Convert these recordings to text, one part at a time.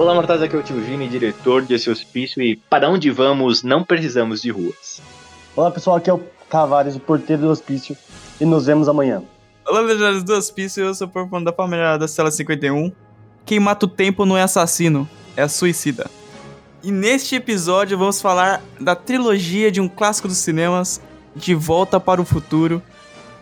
Olá, mortais, aqui é o Tio Vini, diretor desse hospício e para onde vamos não precisamos de ruas. Olá pessoal, aqui é o Tavares, o porteiro do hospício, e nos vemos amanhã. Olá, legionários do hospício, eu sou o Porfano da família da Cela 51. Quem mata o tempo não é assassino, é suicida. E neste episódio vamos falar da trilogia de um clássico dos cinemas, De Volta para o Futuro.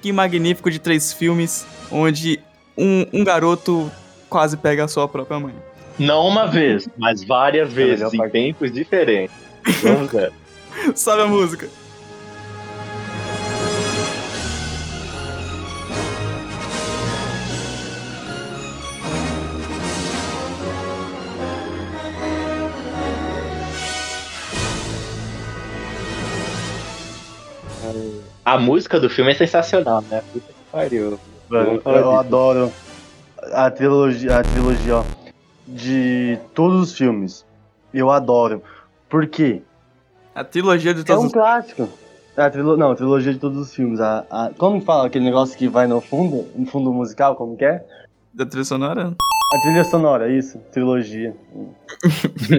Que magnífico de três filmes, onde um, um garoto quase pega a sua própria mãe. Não uma vez, mas várias vezes, melhor em tempos diferentes. Vamos ver. Sabe a música? A música do filme é sensacional, né? Puta que pariu. Eu, Vamos eu adoro a trilogia, a trilogia ó, de todos os filmes. Eu adoro. Por quê? A trilogia de É todos um os... clássico. É A trilo... Não, a trilogia de todos os filmes. A, a... Como que fala aquele negócio que vai no fundo? No fundo musical, como que é? da trilha sonora. A trilha sonora, isso. Trilogia.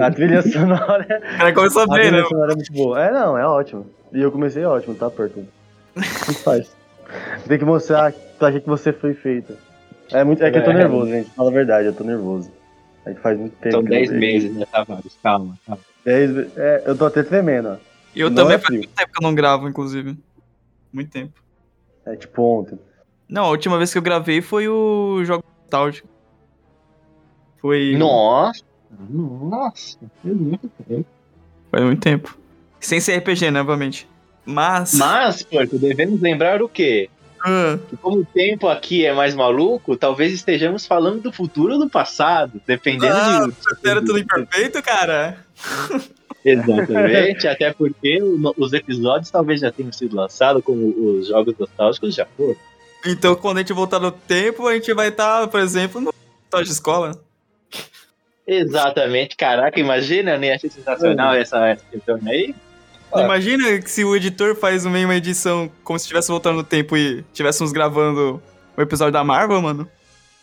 a trilha sonora. O cara começou A bem, trilha né? sonora é muito boa. É, não, é ótimo. E eu comecei ótimo, tá, Porto? Muito faz. Tem que mostrar pra que que você foi feito. É, muito... é que eu tô É. nervoso, gente. Fala a verdade, eu tô nervoso. É que faz muito tempo. São que eu 10 não vejo. meses, né, Tavares? Calma, calma. Dez É, eu tô até tremendo, ó. Eu Não também é faz muito tempo que eu não gravo, inclusive. Muito tempo. É tipo ontem. Não, a última vez que eu gravei foi o Jogo Nostálgico. Foi. Nossa! Nossa! Faz muito tempo. Faz muito tempo. Sem ser RPG, né, obviamente. Mas. Mas, Porto, devemos lembrar o quê? Ah, Que como o tempo aqui é mais maluco, talvez estejamos falando do futuro ou do passado, dependendo Ah, de. era tudo imperfeito, cara? Exatamente, até porque o- os episódios talvez já tenham sido lançados, como os jogos nostálgicos já foram. Então, quando a gente voltar no tempo, a gente vai estar, por exemplo, no estágio de escola. Exatamente, caraca, imagina, nem achei sensacional essa, essa questão aí. Ah. Imagina que se o editor faz uma uma edição como se estivesse voltando no tempo e estivéssemos gravando o episódio da Marvel, mano.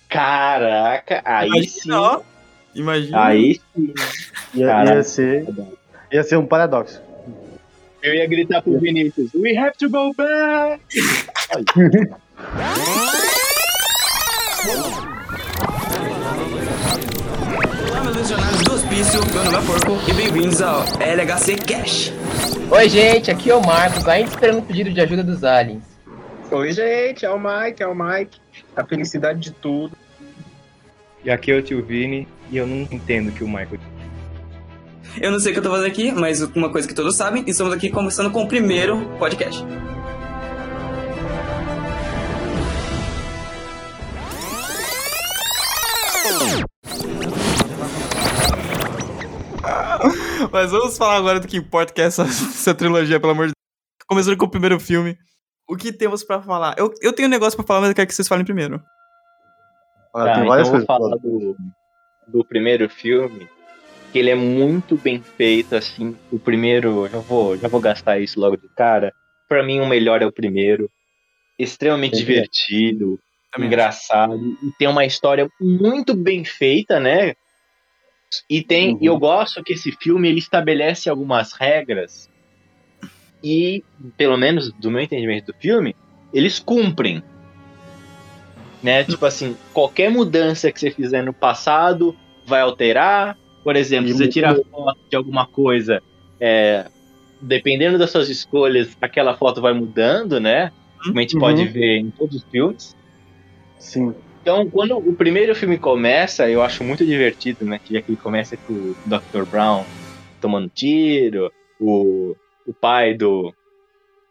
Caraca, aí Imagina, sim. ó. Imagina. Aí sim. Ia, ia ser. Ia ser um paradoxo. Eu ia gritar pro Vinícius: We have to go back! meu nome é Porco e bem-vindos ao LHC Cash. Oi, gente, aqui é o Marcos, ainda esperando o pedido de ajuda dos aliens. Oi, gente, é o Mike, é o Mike. A felicidade de tudo. E aqui é o tio Vini e eu não entendo que o Michael. Eu não sei o que eu tô fazendo aqui, mas uma coisa que todos sabem, estamos aqui começando com o primeiro podcast. Mas vamos falar agora do que importa, que é essa, essa trilogia, pelo amor de Deus. Começando com o primeiro filme. O que temos pra falar? Eu, eu tenho um negócio pra falar, mas eu quero que vocês falem primeiro. Olha, Tá, tem várias então eu vou falar do, do primeiro filme, que ele é muito bem feito, assim. O primeiro, já vou, já vou gastar isso logo de cara. Pra mim, o melhor é o primeiro. Extremamente Entendi. divertido, Também engraçado, e tem uma história muito bem feita, né? E tem, Uhum. eu gosto que esse filme ele estabelece algumas regras e, pelo menos do meu entendimento do filme, eles cumprem. Né? Tipo assim, qualquer mudança que você fizer no passado vai alterar. Por exemplo, se você tirar foto de alguma coisa, é, dependendo das suas escolhas, aquela foto vai mudando, né? Como a gente Uhum. pode ver em todos os filmes. Sim. Então, quando o primeiro filme começa, eu acho muito divertido, né? Que que ele começa com o Dr. Brown tomando tiro, o, o pai do,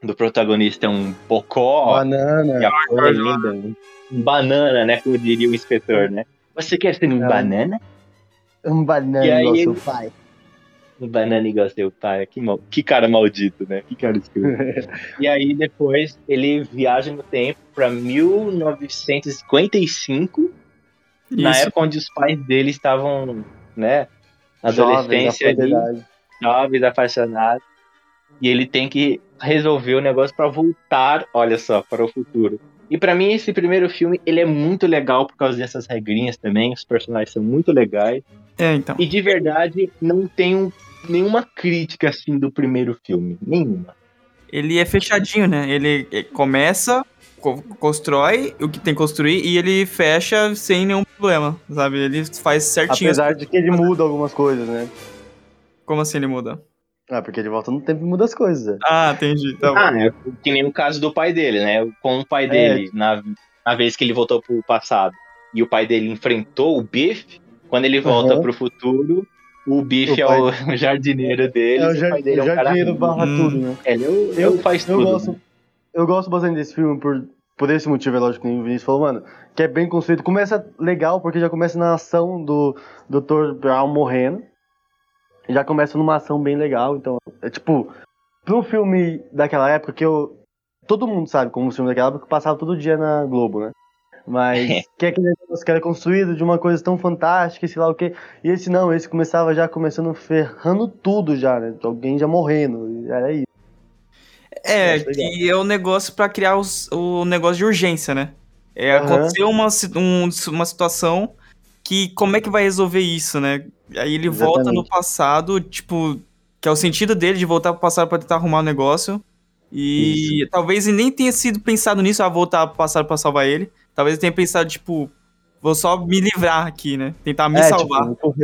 do protagonista é um bocó, Banana. e a cor é linda, um, um banana, né? Como diria o inspetor, né? Você quer ser um É. banana? Um banana E aí seu ele- pai. Um banana igual seu pai. Que, mal, que cara maldito, né? Que cara escroto. E aí depois ele viaja no tempo pra 1955, na Isso. época onde os pais dele estavam, né, na adolescência na ali, jovens, apaixonados. E ele tem que resolver o negócio pra voltar, olha só, para o futuro. E pra mim esse primeiro filme, ele é muito legal por causa dessas regrinhas também, os personagens são muito legais. É, então. E de verdade, não tenho nenhuma crítica assim do primeiro filme, nenhuma. Ele é fechadinho, né? Ele eh, começa, co- constrói o que tem que construir e ele fecha sem nenhum problema, sabe? Ele faz certinho. Apesar de que ele muda algumas coisas, né? Como assim ele muda? Ah, porque ele volta no tempo e muda as coisas. né? Ah, entendi. Tá bom. Ah, é que nem o caso do pai dele, né? Com o pai dele, na, na vez que ele voltou pro passado. E o pai dele enfrentou o Biff, quando ele volta Aham. pro futuro, o Biff O é o jardineiro dele. É o jar- dele é um cara jardineiro ruim. barra Hum. tudo, né? Ele é o, Eu- eu, faz Eu tudo. gosto, eu gosto bastante desse filme por, por esse motivo, é lógico que nem o Vinícius falou, mano. Que é bem construído. Começa legal, porque já começa na ação do Dr. Brown morrendo. Já começa numa ação bem legal. Então, é tipo, pra um filme daquela época que eu. Todo mundo sabe como o filme daquela época passava todo dia na Globo, né? Mas que é aquele negócio que era construído de uma coisa tão fantástica, sei lá o quê. E esse não, esse começava já começando ferrando tudo já, né? Alguém já morrendo. Era isso. É, que é o negócio pra criar os- o negócio de urgência, né? É, Aham. aconteceu uma, um- uma situação que como é que vai resolver isso, né? Aí ele volta no Exatamente. passado, tipo, que é o sentido dele de voltar pro passado pra tentar arrumar o negócio. E talvez ele nem tenha sido pensado nisso, a voltar pro passado pra salvar ele. Talvez ele tenha pensado, tipo, vou só me livrar aqui, né? Tentar me É, salvar. tipo.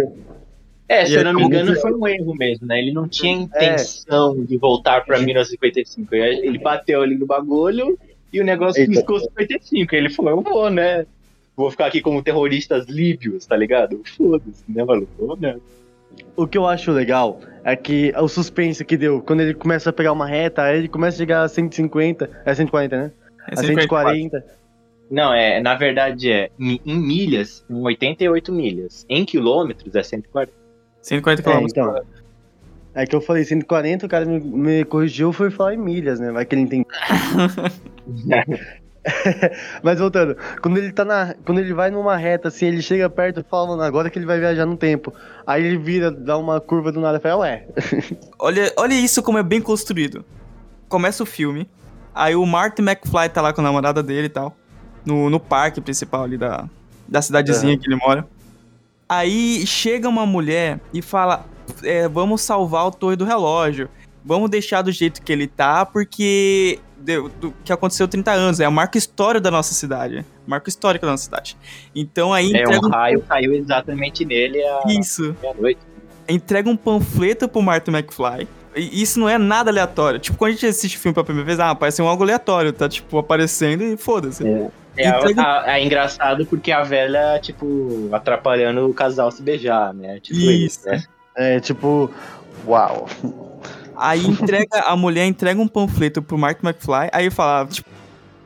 É, se E eu não me engano, que- foi um erro mesmo, né? Ele não tinha É. intenção de voltar pra 1955. Ele bateu ali no bagulho e o negócio Eita. piscou 55. Ele falou, eu vou, né? Vou ficar aqui como terroristas líbios, tá ligado? Foda-se, né, maluco? Né? O que eu acho legal é que o suspense que deu, quando ele começa a pegar uma reta, aí ele começa a chegar a 150, é 140, né? É a 144. 140. Não, é, na verdade é, em, em milhas, em 88 milhas. Em quilômetros é 140. 140 É, km. então. É que eu falei 140, o cara me, me corrigiu foi falar em milhas, né? Vai que ele entende. Mas voltando, quando ele tá na. Quando ele vai numa reta, assim, ele chega perto e fala, mano, agora que ele vai viajar no tempo. Aí ele vira, dá uma curva do nada e fala, ué. Olha, olha isso como é bem construído. Começa o filme, aí o Martin McFly tá lá com a namorada dele e tal, no, no parque principal ali da, da cidadezinha que ele mora. Aí chega uma mulher e fala: é, vamos salvar o Torre do Relógio. Vamos deixar do jeito que ele tá, porque deu- do, que aconteceu 30 anos. É o marco histórico da nossa cidade. Marco histórico da nossa cidade. Então aí É, entrega um raio caiu exatamente nele à isso meia-noite. entrega um panfleto pro Martin McFly. E isso não é nada aleatório. Tipo, quando a gente assiste o filme pela primeira vez, ah, parece um algo aleatório, tá, tipo, aparecendo e foda-se. É, Entrega- a- a- é engraçado porque a velha, tipo, atrapalhando o casal se beijar, né? Tipo Isso. né? É tipo. Uau. Aí entrega, a mulher entrega um panfleto pro Martin McFly, aí fala, tipo,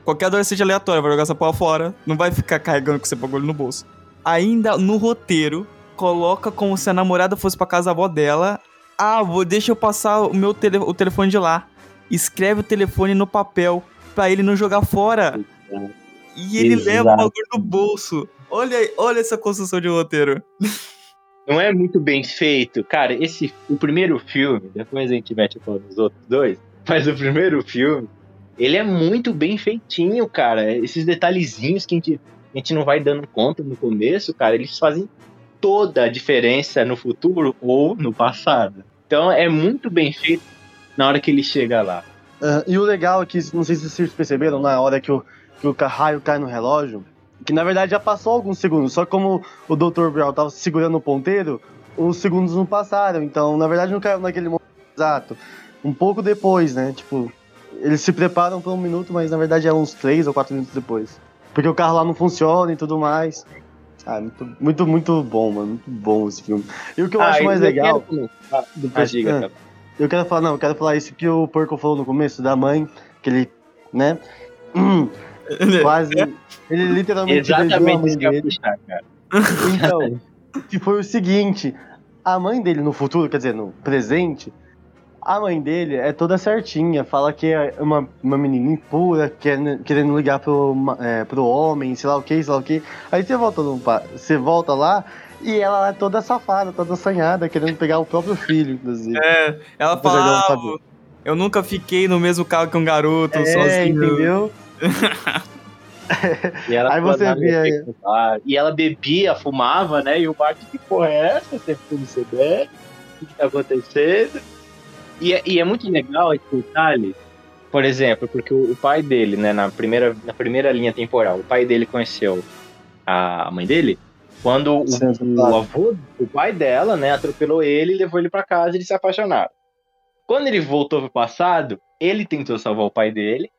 qualquer adolescente aleatório vai jogar essa porra fora, não vai ficar carregando com esse bagulho no bolso. Ainda no roteiro, coloca como se a namorada fosse pra casa da avó dela. Ah, vou, deixa eu passar o meu tele, o telefone de lá. Escreve o telefone no papel pra ele não jogar fora. E ele Exato. leva o bagulho no bolso. Olha, olha essa construção de roteiro. Não é muito bem feito. Cara, esse o primeiro filme, depois a gente mete falando nos outros dois, mas o primeiro filme, ele é muito bem feitinho, cara. Esses detalhezinhos que a gente, a gente não vai dando conta no começo, cara, eles fazem toda a diferença no futuro ou no passado. Então é muito bem feito na hora que ele chega lá. Ah, e o legal é que, não sei se vocês perceberam, na hora que o, que o raio cai no relógio, que na verdade já passou alguns segundos, só como o Dr. Brown tava segurando o ponteiro, os segundos não passaram, então na verdade não caiu naquele momento exato. Um pouco depois, né? Tipo, eles se preparam por um minuto, mas na verdade é uns três ou quatro minutos depois. Porque o carro lá não funciona e tudo mais. Ah, muito, muito, muito bom, mano. Muito bom esse filme. E o que eu Ah, acho mais legal. quero comentar- Ah, diga, Ah. Eu quero falar, não, eu quero falar isso que o Porco falou no começo, da mãe, que ele, né? hum, quase. Ele literalmente Exatamente isso que eu ia puxar, cara. Então, que foi o seguinte: a mãe dele no futuro, quer dizer, no presente, a mãe dele é toda certinha, fala que é uma, uma menina impura, querendo, querendo ligar pro, é, pro homem, sei lá o que, sei lá o que. Aí você volta, no, você volta lá e ela é toda safada, toda assanhada, querendo pegar o próprio filho, inclusive. É, ela fala, ah, eu nunca fiquei no mesmo carro que um garoto, É, sozinho. entendeu? E ela Aí você via- bar, E ela bebia, fumava, né? E o Bart, que porra é essa? Você fuma, você bebe? O que, tá acontecendo? E é, e é muito legal esse detalhe, por exemplo, porque o, pai dele, né, na primeira, na primeira linha temporal, o pai dele conheceu a mãe dele quando o, o avô, o pai dela, né, atropelou ele e levou ele pra casa e eles se apaixonaram. Quando ele voltou pro passado, ele tentou salvar o pai dele,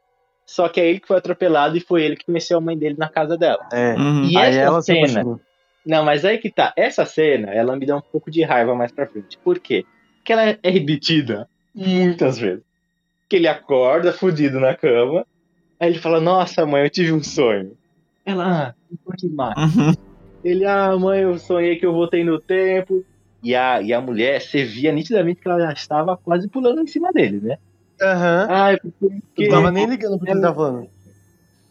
só que é ele que foi atropelado e foi ele que conheceu a mãe dele na casa dela. É. Uhum. E Aí essa cena, não, mas aí que tá, essa cena, ela me dá um pouco de raiva mais pra frente. Por quê? Porque ela é repetida muitas vezes. Que ele acorda fudido na cama, aí ele fala, nossa mãe, eu tive um sonho. Ela, ah, me conte mais. Uhum. Ele, ah, mãe, eu sonhei que eu voltei no tempo. E a, e a mulher, você via nitidamente que ela já estava quase pulando em cima dele, né? Aham. Ai, porque... Não tava nem ligando pro que ele Ela- tá falando.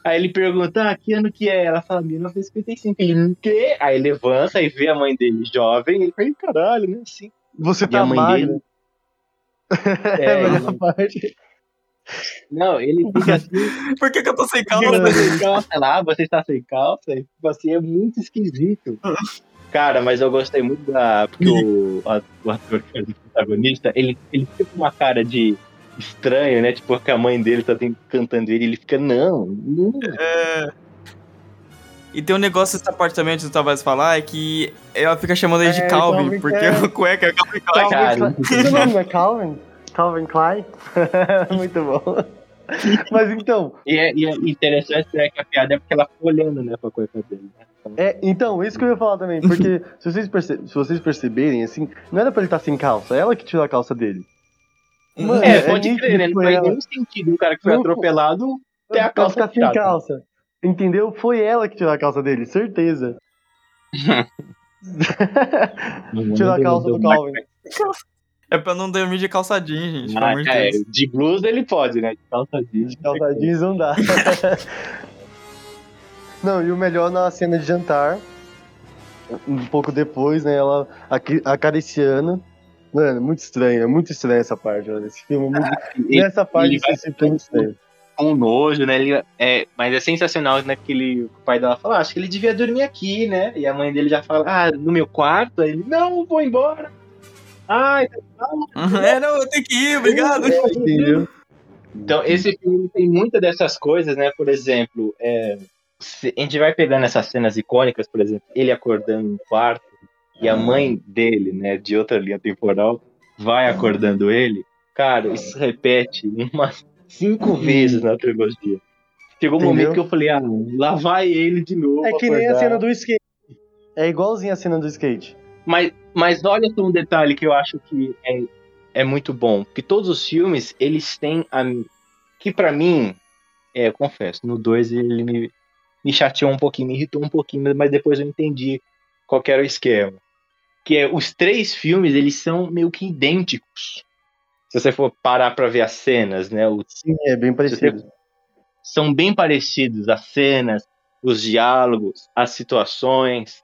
Aí ele pergunta, ah, que ano que é? Ela fala, 1955. Ele, o quê? Aí levanta e vê a mãe dele jovem. Ele fala, "Ih, caralho, né? Assim. Você E tá mãe magra. dele. É, É, a melhor parte. não, ele fica assim, Por que, que eu tô sem calça? você está sem calça lá, você está sem calça. Tipo assim, é muito esquisito. Cara, mas eu gostei muito da. Porque o, o ator o protagonista, ele, ele fica com uma cara de estranho, né? Tipo, que a mãe dele tá cantando ele, ele fica, não, não. E tem um negócio dessa parte também, antes do Tavares falar, é que ela fica chamando ele de É, Calvin, Calvin, porque é. o cueca é Calvin Klein. Calvin. Seu nome não é Calvin? Calvin Klein? Muito bom. Mas então, E é, e é interessante né, que a piada é porque ela fica olhando, né, pra coisa dele. Né? Então, é, então, isso que eu ia falar também, porque se vocês, perce- se vocês perceberem, assim, não era pra ele estar sem calça, é ela que tirou a calça dele. Mano, é, é pode nítido crer, né? que Não foi faz nenhum sentido um cara que foi Não, atropelado ter a calça ficar sem tirada. calça. Entendeu? Foi ela que tirou a calça dele, certeza. tirou a calça do Calvin. É pra não dormir de calça jeans, gente, Ah, de é, Deus. de blusa ele pode, né? De calça jeans. De calça jeans não dá. Não, e o melhor na cena de jantar, um pouco depois, né, ela acariciando. Mano, muito estranho, é muito estranho essa parte, mano. Esse filme é muito... Ele- Nessa parte ele vai esse filme é muito estranho. com nojo, né? Ele, é, mas é sensacional, né? Porque ele, o pai dela fala, ah, acho que ele devia dormir aqui, né? E a mãe dele já fala, ah, no meu quarto? Aí ele, não, vou embora. Ai, É, não, eu tenho que ir, obrigado. Entendeu? Então, esse filme tem muitas dessas coisas, né? Por exemplo, é, se- a gente vai pegando essas cenas icônicas, por exemplo, ele acordando no quarto e a mãe dele, né, de outra linha temporal, vai acordando ele. Cara, isso repete umas cinco vezes na trilogia. Chegou um Entendeu? momento que eu falei, ah, lá vai ele de novo. É que nem a acordar. cena do skate. É igualzinho a cena do skate. Mas, mas olha só um detalhe que eu acho que é, é muito bom. Que todos os filmes, eles têm a. Que pra mim, é, eu confesso, no 2 ele me, me chateou um pouquinho, me irritou um pouquinho, mas depois eu entendi qual que era o esquema. Que é, os três filmes, eles são meio que idênticos. Se você for parar pra ver as cenas, né? O Sim, é bem parecido. são bem parecidos as cenas, os diálogos, as situações.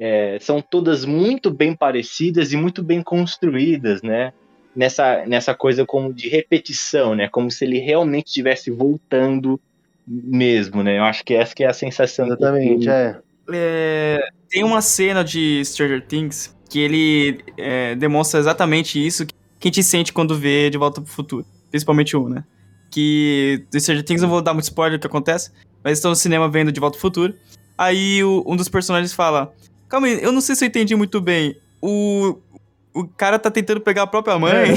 é, são todas muito bem parecidas e muito bem construídas, né? Nessa, nessa coisa como de repetição, né? Como se ele realmente estivesse voltando mesmo, né? Eu acho que essa que é a sensação. Exatamente, é. É, tem uma cena de Stranger Things que ele é, demonstra exatamente isso que a gente sente quando vê De Volta pro Futuro. Principalmente um, né? Que do Stranger Things, não vou dar muito spoiler do que acontece, mas estão no cinema vendo De Volta pro Futuro. Aí o- um dos personagens fala: Calma aí, eu não sei se eu entendi muito bem. O, o cara tá tentando pegar a própria mãe.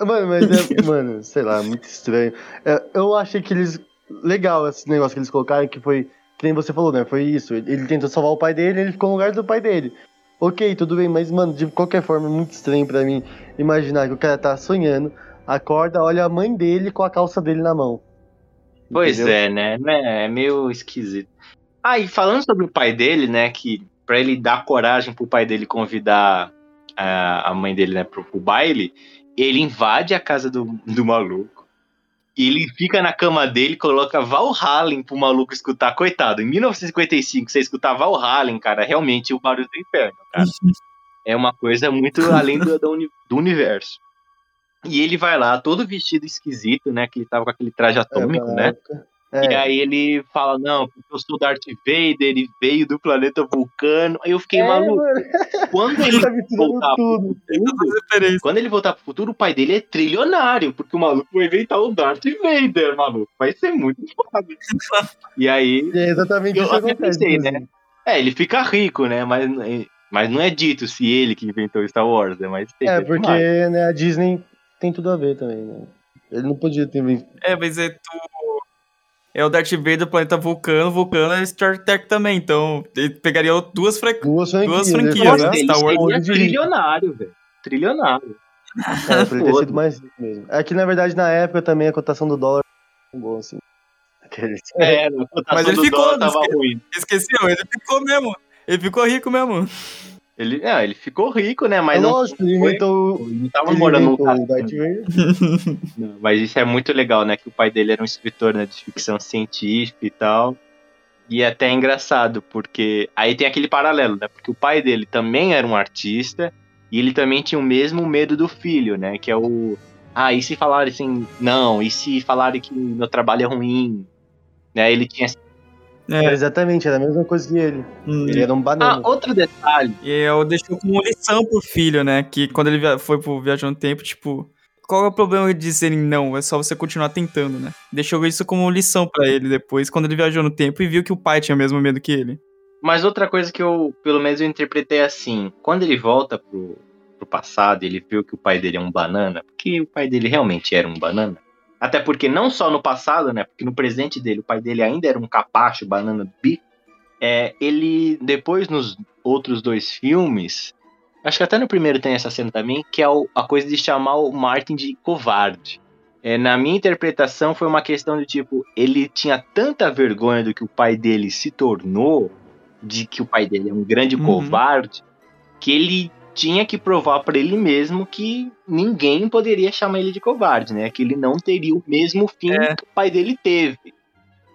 Mano, mas é, mano, sei lá, muito estranho. É, eu achei que eles. Legal esse negócio que eles colocaram, que foi. Que nem você falou, né? Foi isso. Ele, ele tentou salvar o pai dele, ele ficou no lugar do pai dele. Ok, tudo bem, mas, mano, de qualquer forma, é muito estranho pra mim imaginar que o cara tá sonhando, acorda, olha a mãe dele com a calça dele na mão. Pois Entendeu? é, né? né? É meio esquisito. Ah, e falando sobre o pai dele, né? Que pra ele dar coragem pro pai dele convidar a, a mãe dele, né, pro, pro baile, ele invade a casa do, do maluco. E ele fica na cama dele, coloca Valhalla pro maluco escutar. Coitado, em 1955, você escutar Valhalla, cara, realmente o barulho do inferno, cara. É uma coisa muito além do, do uni- do universo. E ele vai lá, todo vestido esquisito, né? Que ele tava com aquele traje atômico, É, né? época. É, E aí ele fala, não, porque eu sou Darth Vader, ele veio do planeta Vulcano. Aí eu fiquei é, maluco. mano, Quando ele tá voltar pro tudo. futuro, quando ele voltar pro futuro, o pai dele é trilionário, porque o maluco vai inventar o Darth Vader, maluco. Vai ser muito foda. E aí, É exatamente Eu isso acontece. pensei, né? inclusive. é, ele fica rico, né? Mas, mas não é dito se ele que inventou Star Wars, né? Mas tem É, que porque né, a Disney tem tudo a ver também, né? Ele não podia ter visto. É, mas é tu. É o Darth Vader do planeta Vulcano, Vulcano é Star Trek também, então ele pegaria duas frequências. Duas franquias. Duas franquias, Nossa, né? Star Wars de rico. trilionário, velho. Trilionário. É, ter sido mais rico mesmo. É que, na verdade, na época também a cotação do dólar foi boa, assim. Aqueles- É, a cotação Mas ele do ficou, dólar tava esquece. ruim. Esqueceu, ele ficou mesmo. Ele ficou rico mesmo. Ele, não, ele ficou rico, né? Mas é não, lógico, ele foi- inventou, ele não tava ele morando num inventou o Darth castelo. Vader. Não, Mas isso é muito legal, né? Que o pai dele era um escritor né, de ficção científica e tal. E é até engraçado, porque aí tem aquele paralelo, né? Porque o pai dele também era um artista e ele também tinha o mesmo medo do filho, né? Que é o. Ah, e se falarem assim, não, e se falarem que meu trabalho é ruim? Né? Ele tinha. É. Exatamente, era a mesma coisa que ele. Hum. Ele era um Ah, banana. outro detalhe. E eu deixou como lição pro filho, né? Que quando ele foi pro Viagem no Tempo, tipo, qual é o problema de dizerem não? É só você continuar tentando, né? Deixou isso como lição pra ele depois, quando ele viajou no tempo e viu que o pai tinha o mesmo medo que ele. Mas outra coisa que eu, pelo menos, eu interpretei assim: quando ele volta pro, pro passado, ele viu que o pai dele é um banana, porque o pai dele realmente era um banana. Até porque não só no passado, né? Porque no presente dele, o pai dele ainda era um capacho, banana do bico. É, ele, depois, nos outros dois filmes, acho que até no primeiro tem essa cena também, que é o- a coisa de chamar o Martin de covarde. É, na minha interpretação, foi uma questão de tipo, ele tinha tanta vergonha do que o pai dele se tornou, de que o pai dele é um grande Uhum. covarde, que ele tinha que provar pra ele mesmo que ninguém poderia chamar ele de covarde, né? Que ele não teria o mesmo fim É. que o pai dele teve.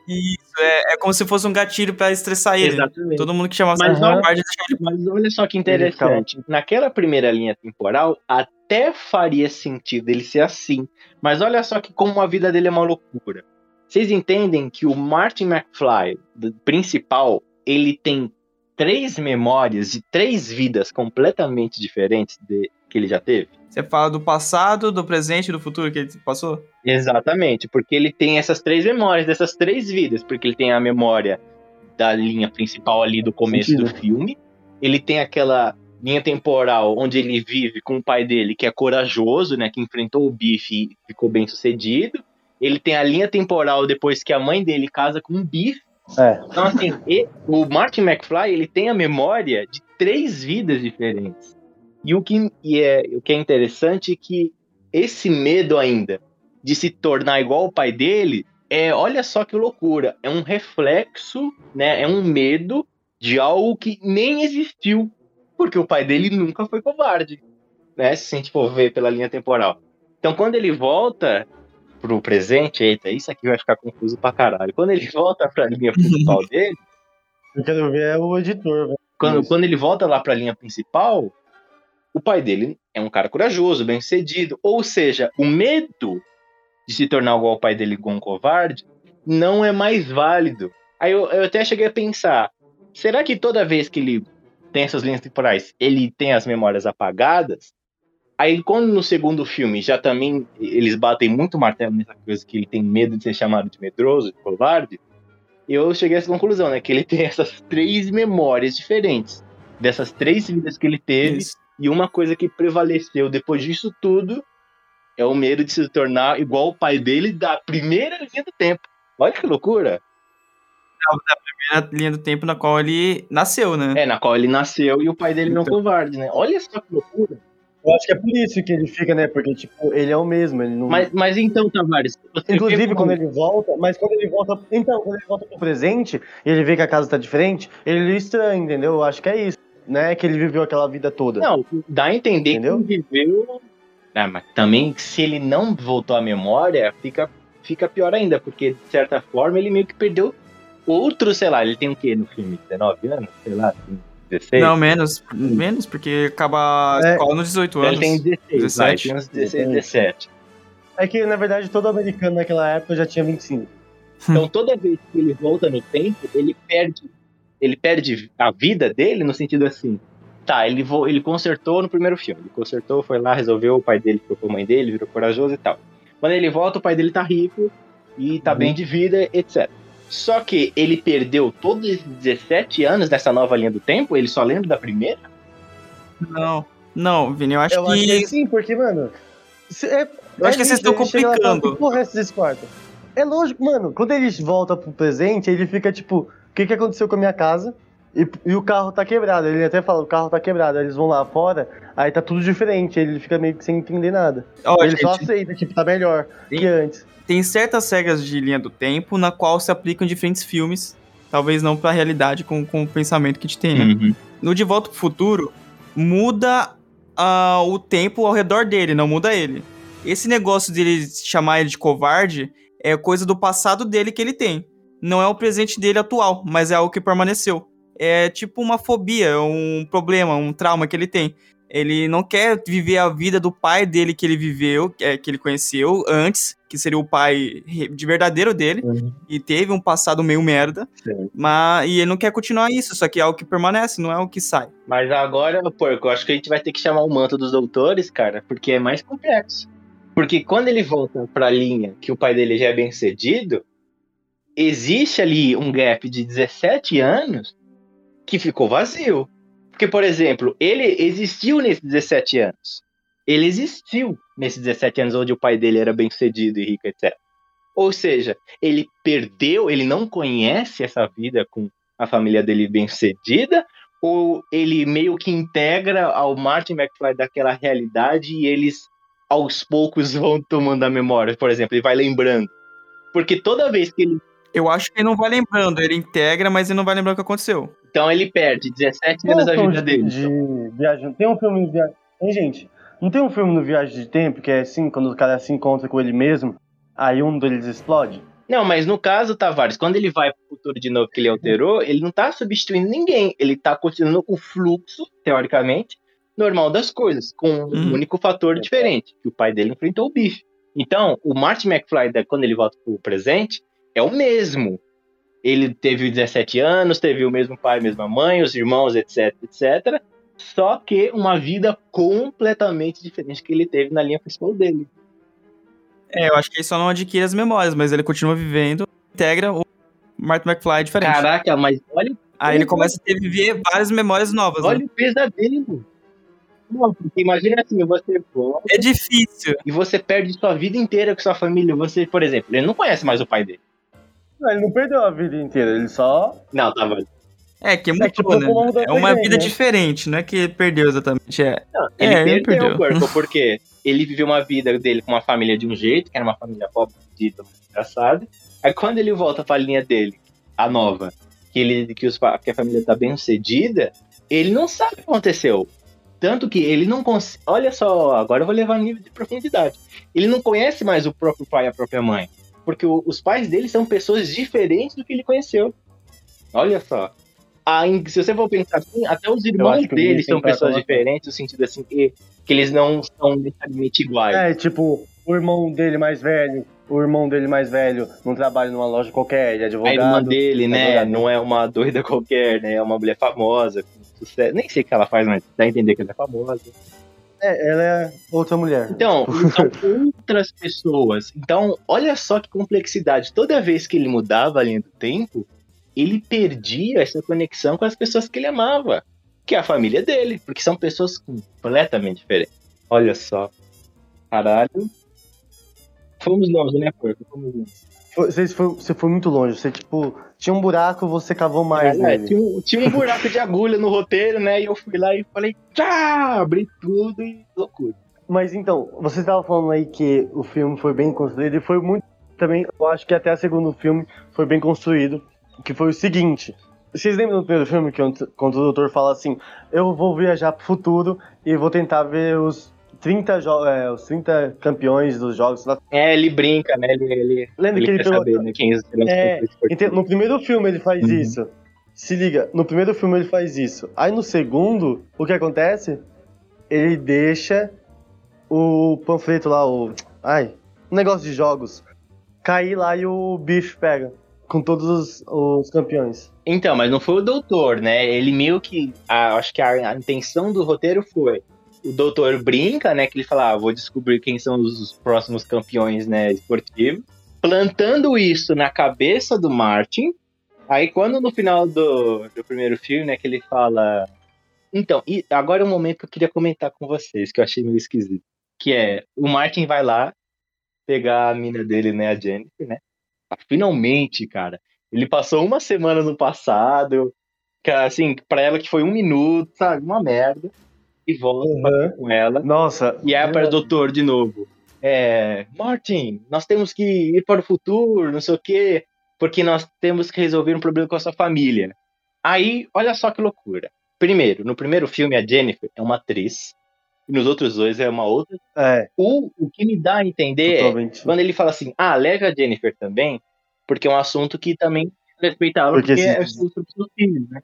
Isso, é, é como se fosse um gatilho pra estressar ele. Exatamente. Todo mundo que Mas ele não- de covarde ele. Mas olha só que Ele interessante. Naquela primeira linha temporal, até faria sentido ele ser assim. Mas olha só que como a vida dele é uma loucura. Vocês entendem que o Martin McFly, principal, ele tem três memórias de três vidas completamente diferentes de, que ele já teve? Você fala do passado, do presente e do futuro que ele passou? Exatamente, porque ele tem essas três memórias dessas três vidas, porque ele tem a memória da linha principal ali do começo Sentido. do filme, ele tem aquela linha temporal onde ele vive com o pai dele, que é corajoso, né, que enfrentou o Biff e ficou bem sucedido. Ele tem a linha temporal depois que a mãe dele casa com o Biff. É. Então assim, o Martin McFly, ele tem a memória de três vidas diferentes. E o que, e é, o que é interessante é que esse medo ainda de se tornar igual ao pai dele, é, olha só que loucura, é um reflexo, né, é um medo de algo que nem existiu, porque o pai dele nunca foi covarde, né, se a gente for ver pela linha temporal. Então quando ele volta pro presente, eita, isso aqui vai ficar confuso pra caralho. Quando ele volta pra linha principal dele, Eu quero ver o editor, velho. quando, quando ele volta lá pra linha principal, o pai dele é um cara corajoso, bem sucedido. Ou seja, o medo de se tornar igual ao pai dele, igual um covarde, não é mais válido. Aí eu, eu até cheguei a pensar: será que toda vez que ele tem essas linhas temporais, ele tem as memórias apagadas? Aí, quando no segundo filme já também eles batem muito martelo nessa coisa que ele tem medo de ser chamado de medroso, de covarde, eu cheguei a essa conclusão, né? Que ele tem essas três memórias diferentes. Dessas três vidas que ele teve, Isso. e uma coisa que prevaleceu depois disso tudo é o medo de se tornar igual o pai dele da primeira linha do tempo. Olha que loucura! É a linha do tempo na qual ele nasceu, né? É, na qual ele nasceu e o pai dele não é um Então. covarde, né? Olha só que loucura. Eu acho que é por isso que ele fica, né? Porque, tipo, ele é o mesmo. Ele não... Mas, mas então, Tavares, você Inclusive, vê quando ele volta, mas quando ele volta. Então, quando ele volta pro presente e ele vê que a casa tá diferente, ele estranha, entendeu? Eu acho que é isso. Né? Que ele viveu aquela vida toda. Não, dá a entender Entendeu? que ele viveu. Ah, mas também, se ele não voltou à memória, fica, fica pior ainda, porque de certa forma ele meio que perdeu outro, sei lá, ele tem o quê no filme? 19 anos? Sei lá. assim. 16? Não, menos. Menos, porque acaba a É. escola nos 18 Ele anos. tem 16, vai, 17. tem uns 16, 17. É que, na verdade, todo americano naquela época já tinha 25. Então toda vez que ele volta no tempo, ele perde, ele perde a vida dele no sentido assim. Tá, ele, vo- ele consertou no primeiro filme. Ele consertou, foi lá, resolveu, o pai dele ficou com a mãe dele, virou corajoso e tal. Quando ele volta, o pai dele tá rico e tá Uhum. bem de vida, etc. Só que ele perdeu todos esses 17 anos dessa nova linha do tempo, ele só lembra da primeira? Não. Não, Vini, eu acho eu que. acho que é sim, porque, mano. é- Eu acho que vocês estão complicando. "Que porra é essa desse quarto? É lógico, mano. Quando ele volta pro presente, ele fica tipo: o que, que aconteceu com a minha casa? E, e o carro tá quebrado. Ele até fala: o carro tá quebrado. Aí eles vão lá fora, aí tá tudo diferente. Ele fica meio que sem entender nada. Ó, ele só gente, aceita, tipo, tá melhor Sim. que antes. tem certas regras de linha do tempo na qual se aplicam diferentes filmes. Talvez não pra realidade com, com o pensamento que a gente tem, né? No De Volta pro Futuro, muda ah, o tempo ao redor dele, não muda ele. Esse negócio dele chamar ele de covarde é coisa do passado dele que ele tem. Não é o presente dele atual, mas é algo que permaneceu. É tipo uma fobia, um problema, um trauma que ele tem. Ele não quer viver a vida do pai dele que ele viveu, é, que ele conheceu antes, que seria o pai de verdadeiro dele, e teve um passado meio merda. Sim. Mas, e ele não quer continuar isso, só que é algo que permanece, não é o que sai. Mas agora, porco, acho que a gente vai ter que chamar o manto dos doutores, cara, porque é mais complexo. Porque quando ele volta pra linha que o pai dele já é bem sucedido, existe ali um gap de 17 anos que ficou vazio. Porque, por exemplo, ele existiu nesses 17 anos. Ele existiu nesses 17 anos onde o pai dele era bem sucedido e rico, etc. Ou seja, ele perdeu, ele não conhece essa vida com a família dele bem sucedida, ou ele meio que integra ao Martin McFly daquela realidade e eles aos poucos vão tomando a memória, por exemplo, ele vai lembrando. Porque toda vez que ele. Eu acho que ele não vai lembrando, ele integra, mas ele não vai lembrar o que aconteceu. Então ele perde 17 Tem anos da vida de, dele. de viagem. Tem um filme de viagem. Hein, gente? Não tem um filme no Viagem de Tempo que é assim, quando o cara se encontra com ele mesmo, aí um deles explode? Não, mas no caso, Tavares, quando ele vai pro futuro de novo que ele alterou, ele não tá substituindo ninguém. Ele tá continuando o fluxo, teoricamente, normal das coisas, com um Uhum. único fator diferente, que o pai dele enfrentou o bife. Então, o Martin McFly, da- quando ele volta pro presente, é o mesmo. Ele teve 17 anos, teve o mesmo pai, mesma mãe, os irmãos, etc, etc. Só que uma vida completamente diferente que ele teve na linha principal dele. É, eu acho que ele só não adquire as memórias, mas ele continua vivendo, integra o Martin McFly diferente. Caraca, mas olha Aí ele começa a ter, viver várias memórias novas. Olha né? o pesadelo. Não, porque imagina assim, você volta É difícil. e você perde sua vida inteira com sua família. Você, por exemplo, ele não conhece mais o pai dele. Não, ele não perdeu a vida inteira, ele só. Não, tá bom. É, que mudou, tipo, né? É uma vida né? diferente, não é que ele perdeu exatamente. É. Não, ele É, ele perdeu perdeu. o corpo, porque ele viveu uma vida dele com uma família de um jeito, que era uma família pobre, dita, engraçada. Aí quando ele volta pra linha dele, a nova, que, ele, que, os, que a família tá bem sucedida, ele não sabe o que aconteceu. Tanto que ele não consegue. Olha só, agora eu vou levar nível de profundidade. Ele não conhece mais o próprio pai e a própria mãe. Porque o- os pais dele são pessoas diferentes do que ele conheceu. Olha só. Ah, se você for pensar assim, até os irmãos dele são pessoas falar. diferentes, no sentido assim, que, que eles não são necessariamente iguais. É, tipo, o irmão dele mais velho, o irmão dele mais velho não trabalha numa loja qualquer, ele é a advogado. irmã dele, né, advogado. não é uma doida qualquer, né, é uma mulher famosa, com sucesso. Nem sei o que ela faz, mas dá a entender que ela é famosa. É, ela é outra mulher. Então, são outras pessoas. Então, olha só que complexidade. Toda vez que ele mudava a linha do tempo, ele perdia essa conexão com as pessoas que ele amava, que é a família dele, porque são pessoas completamente diferentes. Olha só. Caralho. Fomos longe, né, Porco? Fomos longe. Você foi, você foi muito longe, você, tipo, tinha um buraco, você cavou mais É, nele. tinha, um- tinha um buraco de agulha no roteiro, né? E eu fui lá e falei, tchá, abri tudo e loucura. Mas então, você estava falando aí que o filme foi bem construído e foi muito também, eu acho que até o segundo filme foi bem construído, que foi o seguinte. Vocês lembram do primeiro filme que quando o doutor fala assim, eu vou viajar pro futuro e vou tentar ver os 30, jo- é, os 30 campeões dos jogos. lá. É, ele brinca, né? Ele, ele, Lembra ele que ele quer saber, né? Quem é É. Então, no primeiro filme ele faz Uhum. isso. se liga, no primeiro filme ele faz isso. Aí no segundo, o que acontece? Ele deixa o panfleto lá, o. Ai, um negócio de jogos, cair lá e o bicho pega. Com todos os, os campeões. Então, mas não foi o doutor, né? Ele meio que. a- acho que a, a intenção do roteiro foi. O doutor brinca, né? Que ele fala, ah, vou descobrir quem são os, os próximos campeões, né, esportivos. Plantando isso na cabeça do Martin. Aí quando no final do, do primeiro filme, né, que ele fala. Então, agora é um momento que eu queria comentar com vocês, que eu achei meio esquisito. Que é, o Martin vai lá pegar a mina dele, né, a Jennifer, né? Ah, Finalmente, cara. Ele passou uma semana no passado, que, assim, pra ela que foi um minuto, sabe? Uma merda. E volta Uhum. com ela. Nossa. E aí aparece o doutor de novo. É, Martin, nós temos que ir para o futuro, não sei o quê, porque nós temos que resolver um problema com a sua família. Aí, olha só que loucura. Primeiro, no primeiro filme, a Jennifer é uma atriz, e nos outros dois é uma outra. É, O, o que me dá a entender é totalmente. quando ele fala assim, ah, leve a Jennifer também, porque é um assunto que também é respeitável, Porque porque, é sobre os seus filhos, né?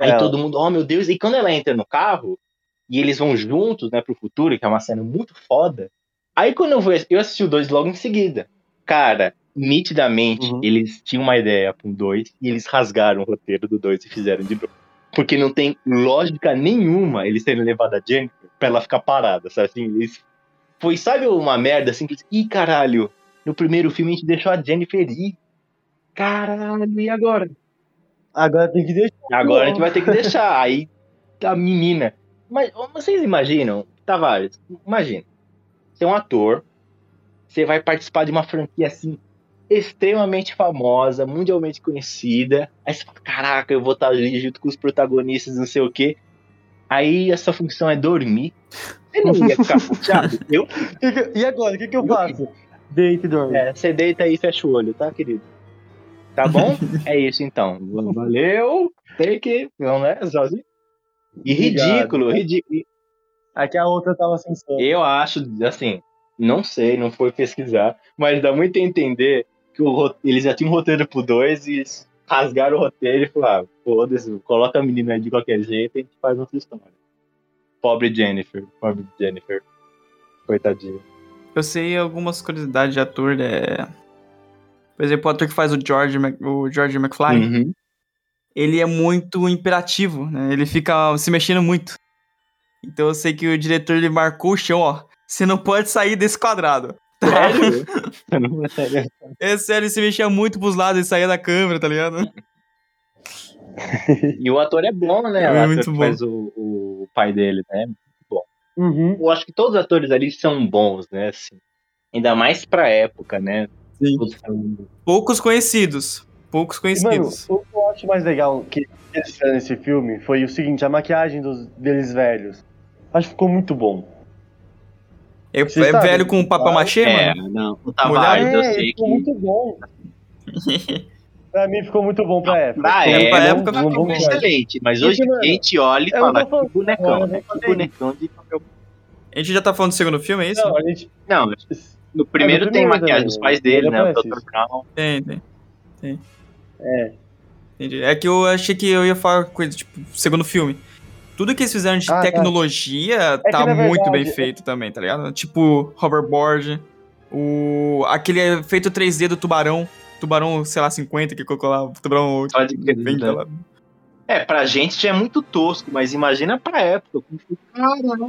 Aí ela. todo mundo, oh meu Deus, e quando ela entra no carro, e eles vão juntos, né, pro futuro, que é uma cena muito foda. Aí quando eu vou, eu assisti o 2 logo em seguida. Cara, nitidamente, Uhum. eles tinham uma ideia com o 2 e eles rasgaram o roteiro do 2 e fizeram de novo. Porque não tem lógica nenhuma eles terem levado a Jennifer pra ela ficar parada, sabe? Assim, eles... Foi, sabe uma merda assim que eles, ih, caralho, no primeiro filme a gente deixou a Jennifer ir. Caralho, e agora? Agora tem que deixar. Agora a gente vai ter que deixar. Aí a menina. Mas vocês imaginam, Tavares, imagina. Você é um ator, você vai participar de uma franquia assim, extremamente famosa, mundialmente conhecida. Aí você fala, caraca, eu vou estar ali junto com os protagonistas, não sei o quê. Aí a sua função é dormir. Você não ia ficar puxado? Eu? E agora, o que, que eu faço? Deita e dorme. É, você deita aí e fecha o olho, tá, querido? Tá bom? é isso então. Valeu. Take, não né, sozinho? E Obrigado. ridículo, ridículo. Aqui a outra tava sem som. Eu acho, assim, não sei, não foi pesquisar, mas dá muito a entender que o eles já tinham um roteiro pro dois e eles rasgaram o roteiro e falaram, ah, foda-se, coloca a menina aí de qualquer jeito e a gente faz outra história. Pobre Jennifer, pobre Jennifer. Coitadinha. Eu sei algumas curiosidades de ator. É... Por exemplo, o ator que faz o George, Mac- o George McFly, Uhum. Ele é muito imperativo, né? Ele fica se mexendo muito. Então eu sei que o diretor ele marcou o chão, ó. Você não pode sair desse quadrado. Sério? É sério, ele se mexia muito pros lados e saía da câmera, tá ligado? E o ator é bom, né? É o muito bom. faz o, o pai dele, né? Uhum. Eu acho que todos os atores ali são bons, né? Assim. Ainda mais pra época, né? Sim. Poucos conhecidos. Poucos Mano, conhecidos. o que eu acho mais legal que eles fizeram nesse filme foi o seguinte, a maquiagem dos, deles velhos. Acho que ficou muito bom. É, é sabe? velho com papel machê, É, mano? não. O Tavares, eu É, sei ficou que. muito bom. pra mim ficou muito bom pra época. Pra É, época, época não ficou excelente. Mas hoje mano, a gente olha e fala, que bonecão, né? Que bonecão de papel. A gente já tá falando do segundo filme, é isso? Não, a gente... Não, no primeiro É, no tem primeiro maquiagem também, dos pais ele dele, né? O Dr. Brown. Tem, tem. tem. É. Entendi. É que eu achei que eu ia falar coisa, tipo, segundo filme. Tudo que eles fizeram de Ah, tá. tecnologia que, tá na muito verdade, bem feito também, tá ligado? Tipo, hoverboard, o... aquele efeito 3D do tubarão, tubarão, sei lá, 50, que colocou lá, o tubarão Pode crer, né? É, pra gente já é muito tosco, mas imagina pra época. Caramba. Não,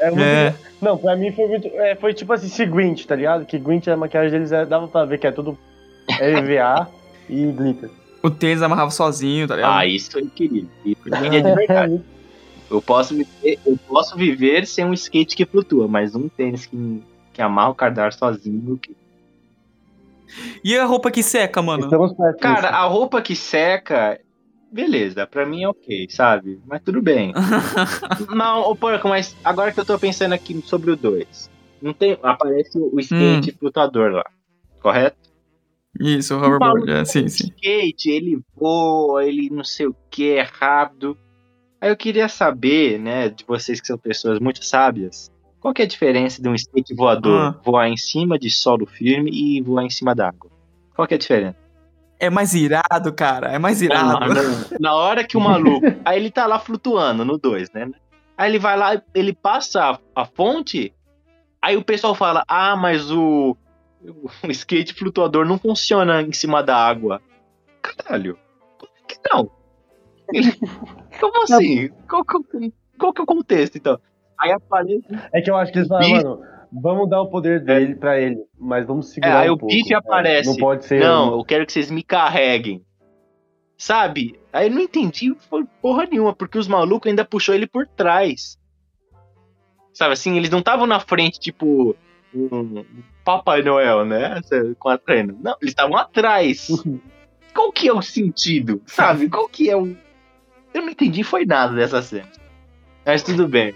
é muito É, Não, pra mim foi muito. é, foi tipo assim, se Grinch, tá ligado? Que Grinch, a maquiagem deles é- dava pra ver que é tudo EVA e glitter. O tênis amarrava sozinho, tá ligado? Ah, isso eu queria. Isso eu queria de verdade. Eu posso, viver, eu posso viver sem um skate que flutua, mas um tênis que, que amarra o cadarço sozinho. que- E a roupa que seca, mano? Cara, disso. a roupa que seca, beleza, pra mim é ok, sabe? Mas tudo bem. Não, ô porco, mas agora que eu tô pensando aqui sobre o 2, não tem, aparece o skate flutuador lá, correto? Isso, o hoverboard, é, sim, sim. skate, ele voa, ele não sei o que, é rápido. Aí eu queria saber, né, de vocês que são pessoas muito sábias, qual que é a diferença de um skate voador Ah. voar em cima de solo firme e voar em cima d'água? Qual que é a diferença? É mais irado, cara. É mais irado. Ah. Na hora que o maluco. Aí ele tá lá flutuando no 2, né? Aí ele vai lá, ele passa a, a fonte. Aí o pessoal fala: Ah, mas o, o skate flutuador não funciona em cima da água. Caralho. Como é que não? Ele- Como assim? Qual, qual, qual que é o contexto, então? Aí aparece. É que eu acho que eles falam, Bife. mano, vamos dar o poder dele pra ele, mas vamos segurar É, aí um o pouco. bife É, aparece. Não pode ser. Não, eu quero que vocês me carreguem. Sabe? Aí eu não entendi porra nenhuma, porque os malucos ainda puxou ele por trás. Sabe assim, eles não estavam na frente, tipo, um Papai Noel, né? Com a trena. Não, eles estavam atrás. Qual que é o sentido? Sabe? Qual que é o. Eu não entendi foi nada dessa cena. Mas tudo bem.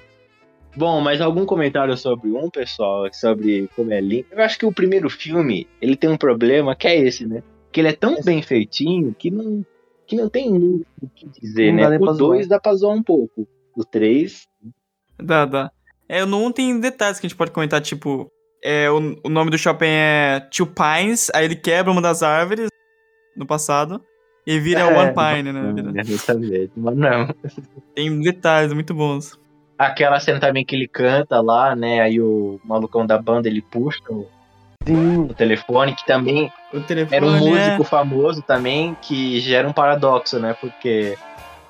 Bom, mas algum comentário sobre um, pessoal? Sobre como é lindo? Eu acho que o primeiro filme, ele tem um problema que é esse, né? Que ele é tão bem feitinho que não, que não tem muito o que dizer, Não né? O 2 dá pra zoar um pouco. O 3, Dá, dá. É, no 1 tem detalhes que a gente pode comentar, tipo, é, o, o nome do shopping é Two Pines, aí ele quebra uma das árvores no passado e vira É, One Pine, né? Vira- exatamente. Mas não. Tem detalhes muito bons. Aquela cena também que ele canta lá, né? Aí o malucão da banda ele puxa o, o telefone, que também O telefone Era um é- músico famoso também que gera um paradoxo, né? Porque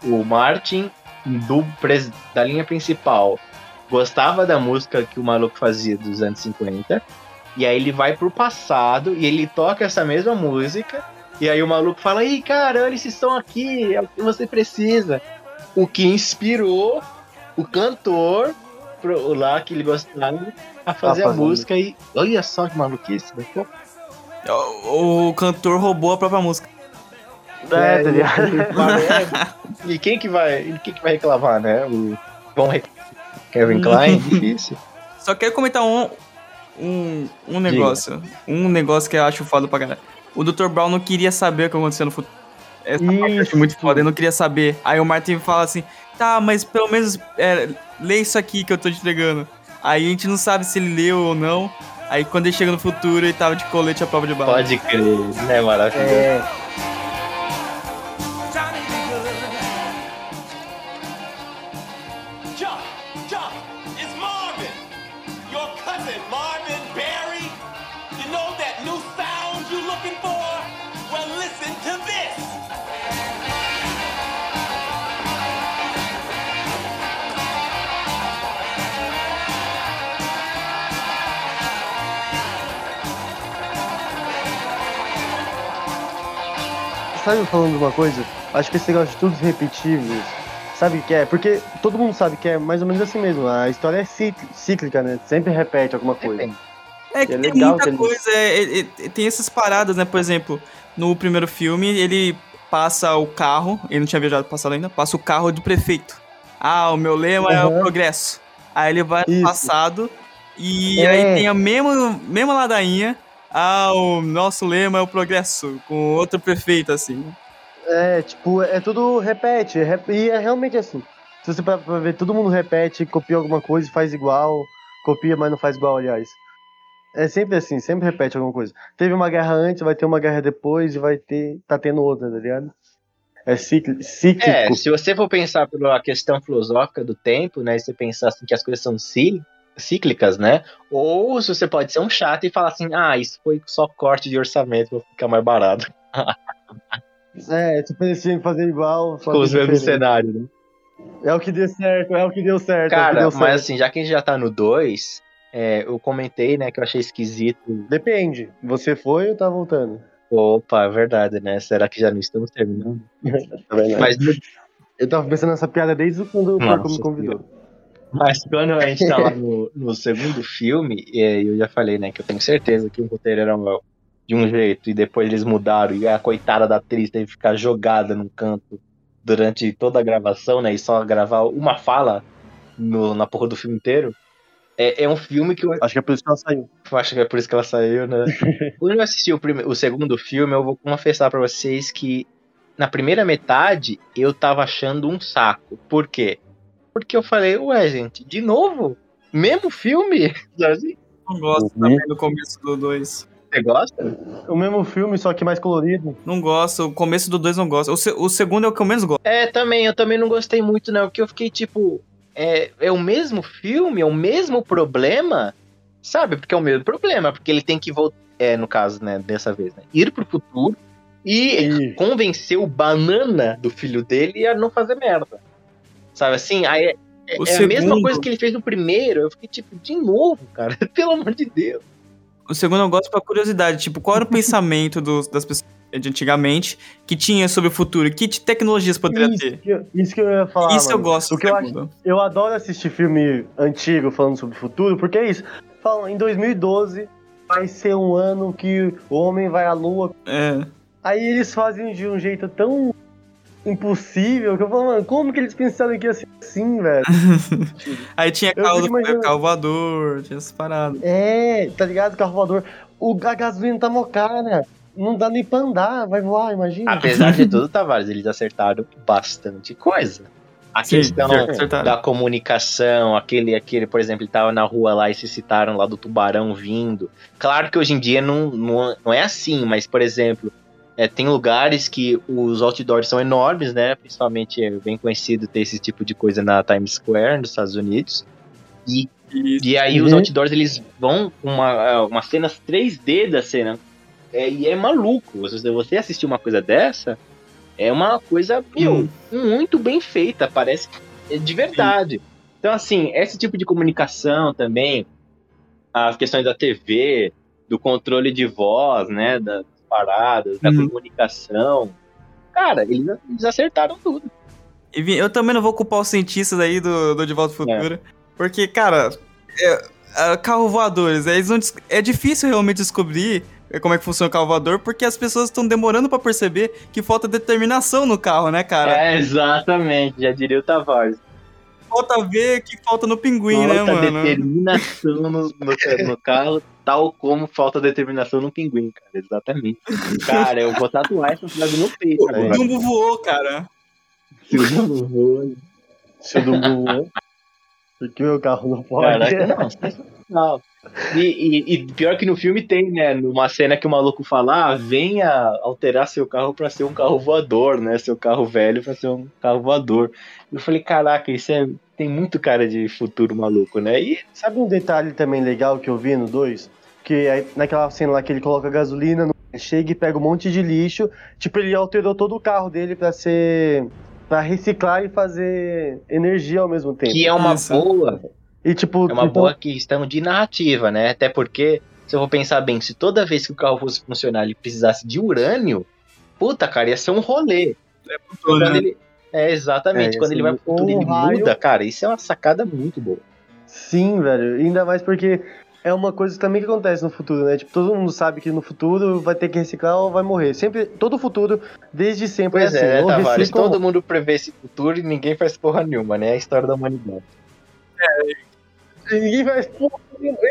o Martin, do, pres- da linha principal, gostava da música que o maluco fazia dos anos 50. E aí ele vai pro passado e ele toca essa mesma música. E aí o maluco fala: Ih, cara, eles estão aqui, é o que você precisa. O que inspirou o cantor pro- lá que ele gostava a fazer a fazer a música. E olha só que maluquice, né? O, o cantor roubou a própria música. é, tá ligado? E quem que vai, e quem que vai reclamar, né? O bom re- Kevin Klein, difícil. Só quero comentar um, um, um negócio. Um negócio que eu acho foda pra caralho. O Dr. Brown não queria saber o que aconteceu no futuro. Essa parte eu acho muito foda, ele não queria saber. Aí o Martin fala assim, tá, mas pelo menos é, lê isso aqui que eu tô te entregando. Aí a gente não sabe se ele leu ou não. Aí quando ele chega no futuro, ele tava de colete à prova de bala. Pode crer, né? Maravilhoso. É, sabe falando de uma coisa? Acho que esse negócio de tudo repetíveis, sabe o que é? Porque todo mundo sabe que é mais ou menos assim mesmo. A história é cícli- cíclica, né? Sempre repete alguma coisa. É que É tem legal muita que ele- coisa, é, é, é, tem essas paradas, né? Por exemplo, no primeiro filme, ele passa o carro, ele não tinha viajado pro passado ainda, passa o carro do prefeito. Ah, o meu lema é o Uhum. progresso. Aí ele vai no Isso. passado e É. aí tem a mesma, mesma ladainha. Ah, o nosso lema é o progresso, com outro prefeito, assim. É, tipo, é tudo repete. rep- E é realmente assim. Se você parar pra ver, todo mundo repete, copia alguma coisa e faz igual. Copia, mas não faz igual, aliás. É sempre assim, sempre repete alguma coisa. Teve uma guerra antes, vai ter uma guerra depois e vai ter. tá tendo outra, tá ligado? É cicli- cíclico. É, se você for pensar pela questão filosófica do tempo, né? E você pensar assim que as coisas são cí- cíclicas, né? Ou se você pode ser um chato e falar assim, ah, isso foi só corte de orçamento pra ficar mais barato. É, tipo, eles tinham que fazer igual. Com os mesmos cenários, né? É o que deu certo, é o que deu certo. é Cara, deu mas certo. assim, já que a gente já tá no 2, eu comentei, né, que eu achei esquisito. Depende. Você foi ou tá voltando? Opa, é verdade, né? Será que já não estamos terminando? Vendo? Mas, Eu tava pensando nessa piada desde quando o Porco me convidou. Mas quando a gente tá lá no, no segundo filme, é, eu já falei, né, que eu tenho certeza que o roteiro era um- de um jeito e depois eles mudaram e a coitada da atriz teve que ficar jogada num canto durante toda a gravação, né, e só gravar uma fala no- na porra do filme inteiro. É, é um filme que eu Acho que é por isso que ela saiu. Eu acho que é por isso que ela saiu, né? Quando eu assisti o, prime- o segundo filme, eu vou confessar pra vocês que na primeira metade eu tava achando um saco. Por quê? Porque eu falei, ué, gente, de novo? Mesmo filme? Não gosto Uhum. também do começo do 2. Você gosta? O mesmo filme, só que mais colorido. Não gosto, o começo do dois não gosto. O, se- o segundo é o que eu menos gosto. É, também, eu também não gostei muito, não, porque eu fiquei tipo. É, é o mesmo filme, é o mesmo problema, sabe? Porque é o mesmo problema, porque ele tem que voltar. É, no caso, né, dessa vez, né? Ir pro futuro e E convencer o banana do filho dele a não fazer merda. Sabe assim? Aí é, é a mesma coisa que ele fez no primeiro. Eu fiquei tipo, de novo, cara. Pelo amor de Deus. O segundo eu gosto pra curiosidade, tipo, qual era o pensamento dos- das pessoas de antigamente que tinha sobre o futuro? Que te- tecnologias poderia isso, ter? que eu, isso que eu ia falar. Isso eu mano. gosto. O do que eu acho. Eu adoro assistir filme antigo falando sobre o futuro, porque é isso. Falam, em 2012 vai ser um ano que o homem vai à lua. É. Aí eles fazem de um jeito tão impossível que eu falo, mano, como que eles pensaram que ia ser assim, velho? Aí tinha carro, imaginando- carro voador, tinha essas paradas. É, tá ligado? Carro voador. O, a gasolina tá mó cara. Não dá nem pra andar, vai voar, imagina. Apesar de tudo, Tavares, eles acertaram bastante coisa. A Sim, questão acertaram. da comunicação, aquele, aquele, por exemplo, ele tava na rua lá e se citaram lá do tubarão vindo. Claro que hoje em dia não, não, não é assim, mas, por exemplo, é, tem lugares que os outdoors são enormes, né? Principalmente é bem conhecido ter esse tipo de coisa na Times Square, nos Estados Unidos. E, E e aí os Uhum. outdoors, eles vão com uma, uma cenas 3D da cena. É, e é maluco. Se você assistir uma coisa dessa, é uma coisa, meu, Hum. muito bem feita. Parece que é de verdade. Então, assim, esse tipo de comunicação também, as questões da TV, do controle de voz, né, das paradas, da Uhum. comunicação. Cara, eles, eles acertaram tudo. E eu também não vou culpar os cientistas aí do, do De Volta ao Futuro. Porque, cara, é, é, carro voadores, é, eles não é difícil realmente descobrir é, como é que funciona o carro voador, porque as pessoas estão demorando pra perceber que falta determinação no carro, né, cara? É, exatamente, já diria o Tavares. Falta ver que falta no pinguim, né, falta mano? determinação no, no, no carro, tal como falta determinação no pinguim, cara. Exatamente. Cara, eu vou tatuar essa frase no peito O. Dumbo voou, cara. Se o Dumbo voa, Se o Dumbo voou. Porque meu carro não pode. Caraca, não, sensacional. E, e- e pior que no filme tem, né? Numa cena que o maluco fala, ah, venha alterar seu carro pra ser um carro voador, né? Seu carro velho pra ser um carro voador. Eu falei, caraca, isso é, tem muito cara de futuro maluco, né? E Sabe um detalhe também legal que eu vi no 2? Que aí, naquela cena lá que ele coloca gasolina, no... chega e pega um monte de lixo. Tipo, ele alterou todo o carro dele pra ser. Pra reciclar e fazer energia ao mesmo tempo. que é uma Isso. boa, E tipo, é uma então- boa questão de narrativa, né? Até porque, se eu vou pensar bem, se toda vez que o carro fosse funcionar ele precisasse de urânio, puta, cara, ia ser um rolê. Quando né? ele- É, exatamente. É, quando ele vai pro futuro, ele raio- muda, cara. Isso é uma sacada muito boa. Sim, velho. Ainda mais porque é uma coisa também que acontece no futuro, né? Tipo, todo mundo sabe que no futuro vai ter que reciclar ou vai morrer. Sempre, todo futuro, desde sempre Pois é assim. é, né, Tavares? ou Todo mundo prevê esse futuro e ninguém faz porra nenhuma, né? É a história da humanidade. E Ninguém vai. Porra,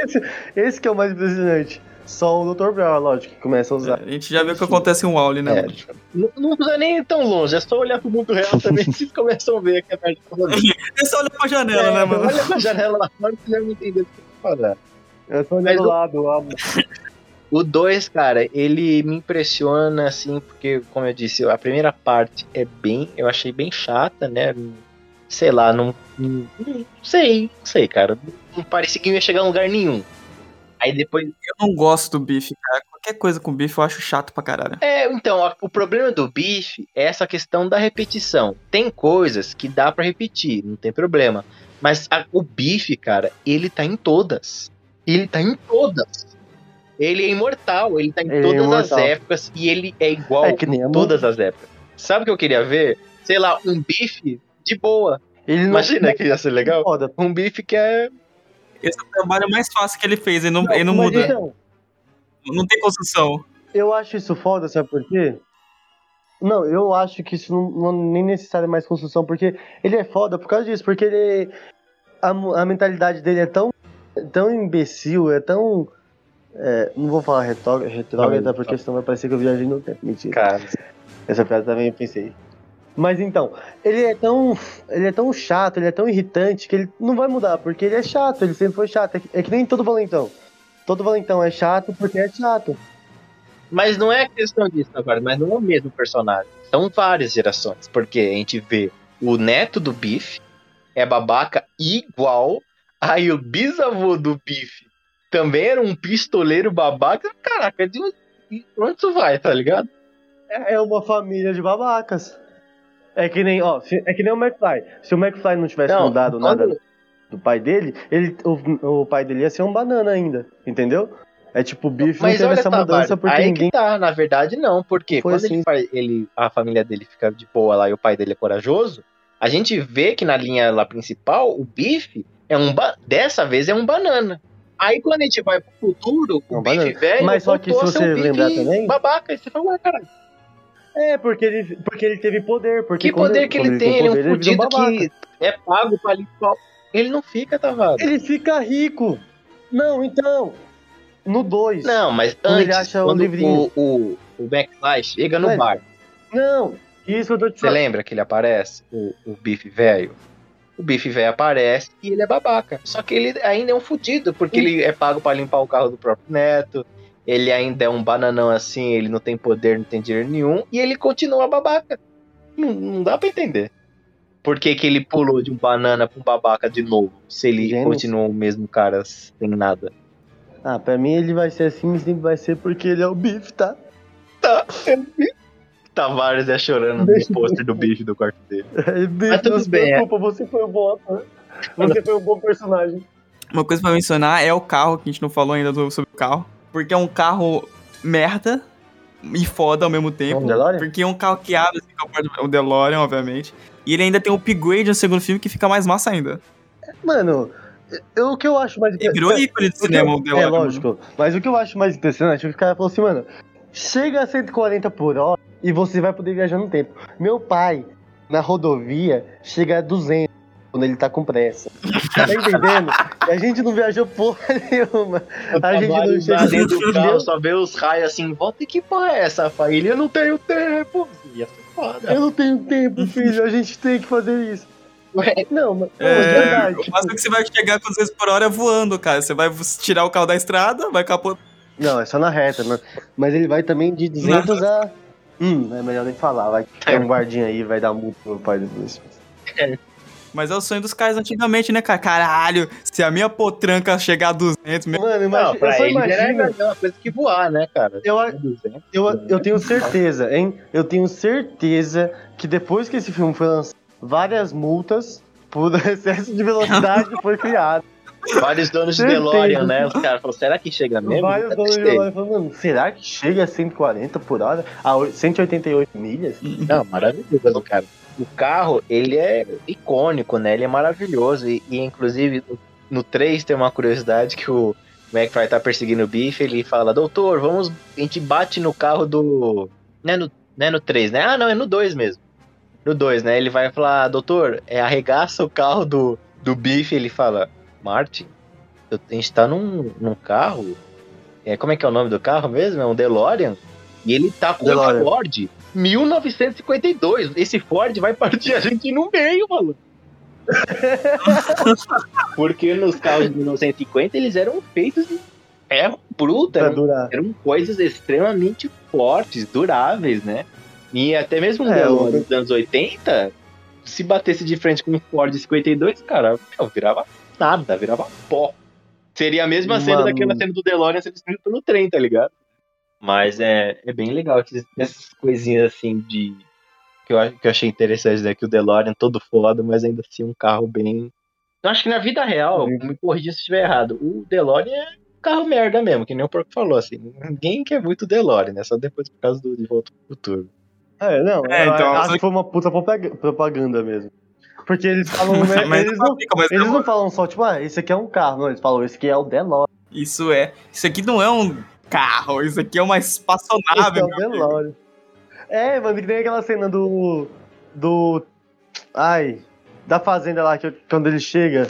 Esse, esse que é o mais impressionante. Só o Dr. Brown, lógico, que começa a usar. A gente já viu o que acontece em Wally, né? É. mano? Não, não precisa nem ir tão longe, é só olhar pro mundo real também que vocês começam a ver que a merda tá rolando. É só olhar pra janela, né, mano? Olha pra janela lá fora que já me entendeu o que eu tô falando. Eu tô Mas olhando o- lado. O 2, cara, ele me impressiona, assim, porque, como eu disse, a primeira parte é bem. Eu achei bem chata, né? Sei lá, não. Não, não sei, não sei, cara. Não parecia que não ia chegar a lugar nenhum. Aí depois. Eu não gosto do bife, cara. Qualquer coisa com bife eu acho chato pra caralho. É, então, o problema do bife é essa questão da repetição. Tem coisas que dá pra repetir, não tem problema. Mas a- o bife, cara, ele tá em todas. Ele tá em todas. Ele é imortal, ele tá em Ele é todas as imortal. épocas e ele é igual É que nem a em todas as épocas. Sabe o que eu queria ver? Sei lá, um bife de boa. Ele não Imagina que ia ser legal. Foda. Um bife que é. Esse é o trabalho mais fácil que ele fez, ele não, ele não muda. então, Não tem construção. eu acho isso foda, sabe por quê? Não, eu acho que isso não, não nem necessário mais construção, porque ele é foda por causa disso, porque ele. A, a mentalidade dele é tão, tão imbecil, é tão. é, não vou falar retró- retrógrada, porque senão vai parecer que eu viajei no tempo. Mentira. Cara, Essa piada também eu pensei. Mas então, ele é tão. Ele é tão chato, ele é tão irritante que ele não vai mudar, porque ele é chato, ele sempre foi chato. É que, é que nem todo valentão. todo valentão é chato porque é chato. Mas não é questão disso agora, mas não é o mesmo personagem. São várias gerações, porque a gente vê o neto do Biff é babaca igual, aí o bisavô do Biff também era um pistoleiro babaca. Caraca, de onde de onde isso vai, tá ligado? É é uma família de babacas. É que nem, ó, é que nem o McFly. Se o McFly não tivesse Não, mudado quando- nada do pai dele, ele, o, o pai dele ia ser um banana ainda, entendeu? É tipo, o Biff não Mas teve essa Tavares, mudança porque aí ninguém. que tá, na verdade não, porque Foi quando assim. ele, a família dele fica de boa lá e o pai dele é corajoso, a gente vê que na linha lá principal, o Biff é um, ba- dessa vez é um banana. Aí quando a gente vai pro futuro, É o um Biff banana. velho Mas só que voltou se um você lembrar também- babaca, aí você fala, ué, caralho, É, porque ele, porque ele teve poder. Porque que poder que quando ele tem? Ele é um fudido babaca. que é pago pra limpar. Ele não fica, Tavares. Ele fica rico. Não, então. No 2. Não, mas Quando ele antes, acha o quando livrinho. o, o, o McFly chega no Mas- bar, Não, isso eu tô te Você lembra que ele aparece? O, o Bife velho? O Bife velho aparece e ele é babaca. Só que ele ainda é um fudido, porque ele é pago pra limpar o carro do próprio neto. Ele ainda é um bananão assim, ele não tem poder, não tem dinheiro nenhum. E ele continua babaca. Não, não dá pra entender. Por que, que ele pulou de um banana pra um babaca de novo? Se ele Gênios. continua o mesmo cara sem nada. Ah, pra mim ele vai ser assim, mas sempre vai ser porque ele é o Biff, tá? Tá. Tavares é chorando no pôster do bife do quarto dele. Biff, Mas tudo bem, é. preocupa, você foi um bom ator. Você foi um bom personagem. Uma coisa pra mencionar é o carro, que a gente não falou ainda sobre o carro. Porque é um carro merda e foda ao mesmo tempo. É um DeLorean? Porque é um carro que abre assim, com a porta- o DeLorean, obviamente. E ele ainda tem um upgrade no segundo filme que fica mais massa ainda. Mano, eu- o que eu acho mais Ele virou ícone de O cinema, o DeLorean. É lógico. Mas o que eu acho mais impressionante é que o cara falou assim, mano, chega a 140 por hora e você vai poder viajar no tempo. Meu pai, na rodovia, chega a 200 quando ele tá com pressa. Tá entendendo? E a gente não viajou porra nenhuma. A gente não chega dentro do carro, só vê os raios assim, volta e que porra é essa, família? Eu não tenho tempo. Ia ser foda. Eu não tenho tempo, filho. A gente tem que fazer isso. Ué, Não, mas não, É, é verdade. o máximo que você vai chegar com 200 por hora é voando, cara. Você vai tirar o carro da estrada, vai capotar. Não, é só na reta, né? Mas ele vai também de 200 a. Hum, é melhor nem falar. Vai ter um guardinha aí, vai dar multa pro meu pai depois. Mas é o sonho dos caras antigamente, né, cara? Caralho, se a minha potranca chegar a 200, meu... Mano, Não, imagina, eu pra só ele era imagino. a mesma coisa que voar, né, cara? Eu, 200. eu, eu tenho certeza, hein? Eu tenho certeza que depois que esse filme foi lançado, várias multas por excesso de velocidade foi criado. Vários donos de. DeLorean, né? Os caras falaram, será que chega mesmo? Vários Nunca donos de. Veloz falando, será que chega a 140 por hora? A oi- 188 milhas? Não, maravilhoso, cara. O carro, ele é icônico, né? Ele é maravilhoso. E, e, inclusive, no, no 3 tem uma curiosidade que o McFly tá perseguindo o Biff, ele fala, doutor, vamos. A gente bate no carro do. Não é no, não é no 3, né? Ah, não, é no 2 mesmo. No 2, né? Ele vai falar, doutor, é, arregaça o carro do, do Biff, ele fala, Martin, eu- a gente tá num, num carro. É, como é que é o nome do carro mesmo? É um DeLorean? E ele tá com DeLorean. uma Ford 1952. Esse Ford vai partir a gente no meio, mano. Porque nos carros de 1950 eles eram feitos de ferro bruto, eram, eram coisas extremamente fortes, duráveis, né? E até mesmo um É, DeLorean dos anos 80, se batesse de frente com um Ford 52, cara, meu, virava nada, virava pó. Seria a mesma cena Mano. daquela cena do DeLorean sendo destruído pelo trem, tá ligado? Mas é, é bem legal esses- essas coisinhas assim de. Que eu, acho- que eu achei interessante, né? Que o DeLorean todo foda, mas ainda assim um carro bem. Eu acho que na vida real, me corrija se estiver errado, o DeLorean é um carro merda mesmo, que nem o Porco falou, assim. Ninguém quer muito DeLorean, né? Só depois por causa do De Volta pro Futuro. É, não, É, então, acho que foi uma puta propag- propaganda mesmo. Porque eles falam, Mas eles, não, fica, mas eles não falam só, tipo, ah, esse aqui é um carro, não, eles falam, esse aqui é o DeLorean. Isso é. Isso aqui não é um carro, isso aqui é uma Esse espaçonave. é o. DeLorean. É, mano, que nem aquela cena do. Do. Ai. Da fazenda lá, que quando ele chega,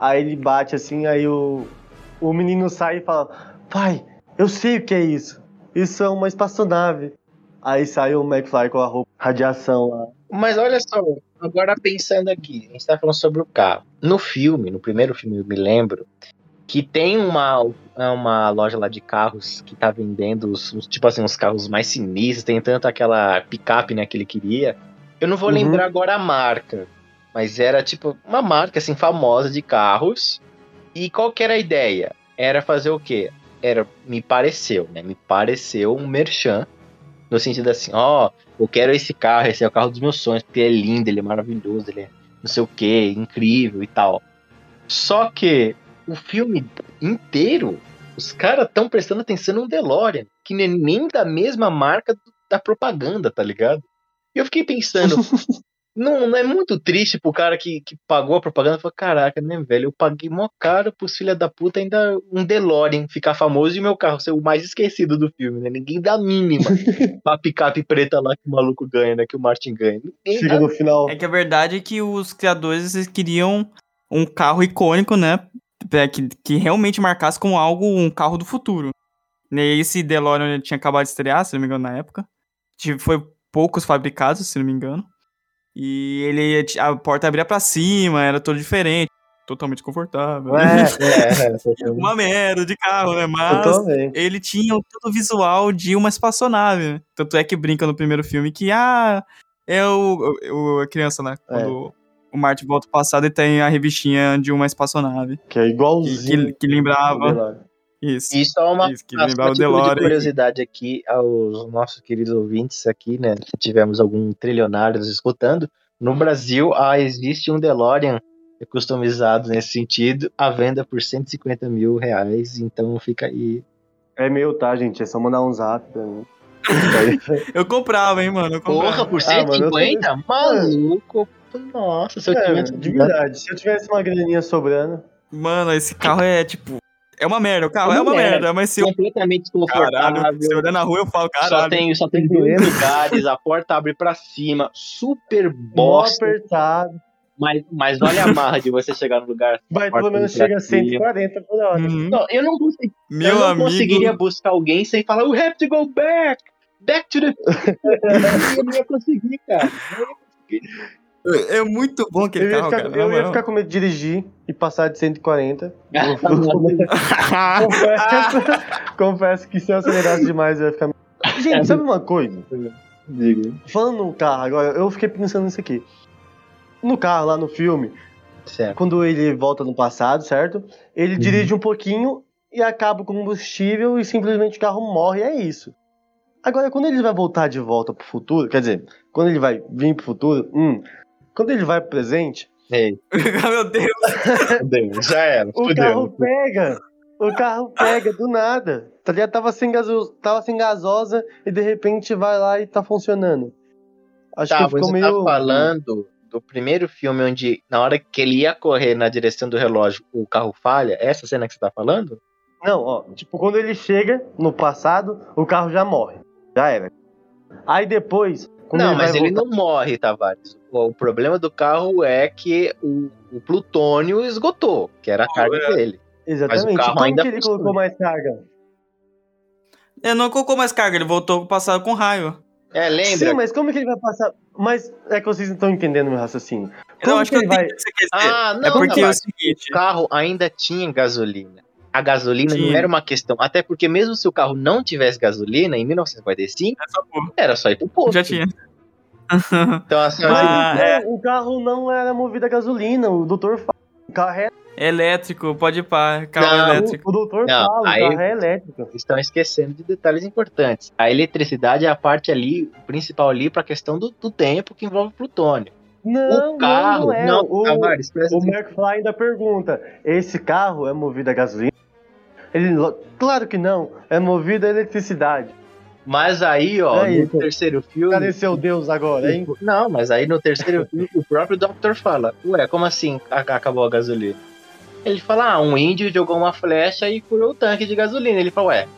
aí ele bate assim, aí o. O menino sai e fala: Pai, eu sei o que é isso. Isso é uma espaçonave. Aí sai o McFly com a roupa radiação lá. Mas olha só, agora pensando aqui, a gente tá falando sobre o carro. No filme, no primeiro filme, eu me lembro que tem uma, uma loja lá de carros que tá vendendo os, os- tipo assim, os carros mais sinistros, tem tanto aquela picape, né, que ele queria. Eu não vou Uhum. lembrar agora a marca, mas era tipo uma marca assim famosa de carros. E qual que era a ideia? Era fazer o quê? Era, me pareceu, né? Me pareceu um merchan no sentido assim, ó, eu quero esse carro, esse é o carro dos meus sonhos, porque ele é lindo, ele é maravilhoso, ele é não sei o que, incrível e tal. Só que o filme inteiro, os caras estão prestando atenção no DeLorean, que é nem da mesma marca da propaganda, tá ligado? E eu fiquei pensando, não, não é muito triste pro cara que, que pagou a propaganda? Falou, caraca, né, velho? Eu paguei mó caro pros filha da puta ainda um DeLorean ficar famoso e meu carro ser o mais esquecido do filme, né? Ninguém dá a mínima pra picape preta lá que o maluco ganha, né? Que o Martin ganha. Ninguém Chega no final. É que a verdade é que os criadores eles queriam um carro icônico, né? Que, que realmente marcasse como algo, um carro do futuro. E esse DeLorean tinha acabado de estrear, se não me engano, na época. Tive- Foi poucos fabricados, se não me engano. E ele a porta abria pra cima, era todo diferente. Totalmente confortável. É, É, Uma merda de carro, né? Mas ele tinha todo o visual de uma espaçonave. né? Tanto é que brinca no primeiro filme que, ah, é o, o- a criança, né? É. Quando o Martin volta ao passado e tem a revistinha de uma espaçonave. Que é igualzinho. que, que lembrava. Isso. E só uma Isso, que só lembrava o título de curiosidade aqui aos nossos queridos ouvintes aqui, né? Se tivemos algum trilionário nos escutando, no Brasil ah, existe um DeLorean customizado nesse sentido, à venda por 150 mil reais, então fica aí. É meu, tá, gente? É só mandar um zap mim. Eu comprava, hein, mano. Eu comprava. Porra, por Ah, mano, tô- 150? Maluco! Nossa, se eu É, tivesse. de verdade. Se eu tivesse uma graninha sobrando. Mano, esse carro é tipo. É uma merda. O carro é Uma uma merda. merda, mas se eu. completamente Caralho, desconfortável. se eu olhar na rua, eu falo, Só caralho. tem, só tem dois lugares, a porta abre pra cima, super bosta. apertado. Mas, mas olha a marra de você chegar no lugar. Vai pelo menos chega a cima. 140 por hora. Uhum. Não, eu não, consegui, eu Meu não amigo. conseguiria buscar alguém sem falar, we have to go back! Back to the. eu não ia conseguir, cara. É muito bom aquele Eu carro, ficar, cara. eu ia ficar com medo de dirigir e passar de 140. Ah, confesso, confesso que se eu acelerasse demais eu ia ficar. Gente, sabe uma coisa? Diga. Falando no carro agora, eu fiquei pensando nisso aqui. No carro, lá no filme, Certo. quando ele volta no passado, certo? Ele Uhum. dirige um pouquinho e acaba o combustível e simplesmente o carro morre, e é isso. Agora, quando ele vai voltar de volta pro futuro, quer dizer, quando ele vai vir pro futuro, hum, quando ele vai pro presente, Ei, Meu Deus. já era. o Fudeu. carro pega. O carro pega do nada. Tá ligado? Tava sem, gaso... Tava sem gasosa e de repente vai lá e tá funcionando. Acho Tá, que ficou você meio. tá falando do primeiro filme onde, na hora que ele ia correr na direção do relógio, o carro falha? Essa cena que você tá falando? Não, ó, tipo, quando ele chega no passado, o carro já morre. Já era. Aí depois. Quando não, ele mas ele voltar- não morre, Tavares. O, o problema do carro é que o, o plutônio esgotou, que era a carga dele. Exatamente. carro Como ainda que ele colocou mais carga? Ele não colocou mais carga, ele voltou passado com raio. É, lembra? Sim, mas como que ele vai passar? Mas é que vocês não estão entendendo meu raciocínio. Eu Como acho que que ele vai. o que você quer dizer. Ah, não, é porque é o seguinte. O carro ainda tinha gasolina. A gasolina não Tinha. era uma questão. Até porque mesmo se o carro não tivesse gasolina, em 1945, É só porra. era só ir pro posto. Já tinha. Então, assim, assim, Ah, Não, é. O carro não era movido a gasolina, o doutor fala. O carro é Elétrico, pode ir pá. Carro Não, elétrico. O, o doutor Não, fala, aí- o carro é elétrico. estão esquecendo de detalhes importantes. A eletricidade é a parte ali, principal ali, pra questão do, do tempo que envolve plutônio. Não, o carro. não, não é. Não, o, Tavares, o. McFly ainda pergunta: esse carro é movido a gasolina? Ele, claro que não, é movido a eletricidade. Mas aí, ó, É no isso. terceiro filme. Cadê seu Deus agora, hein? Não, mas aí no terceiro filme, o próprio Doctor fala: Ué, como assim acabou a gasolina? Ele fala: Ah, um índio jogou uma flecha e furou o tanque de gasolina. Ele fala: Ué,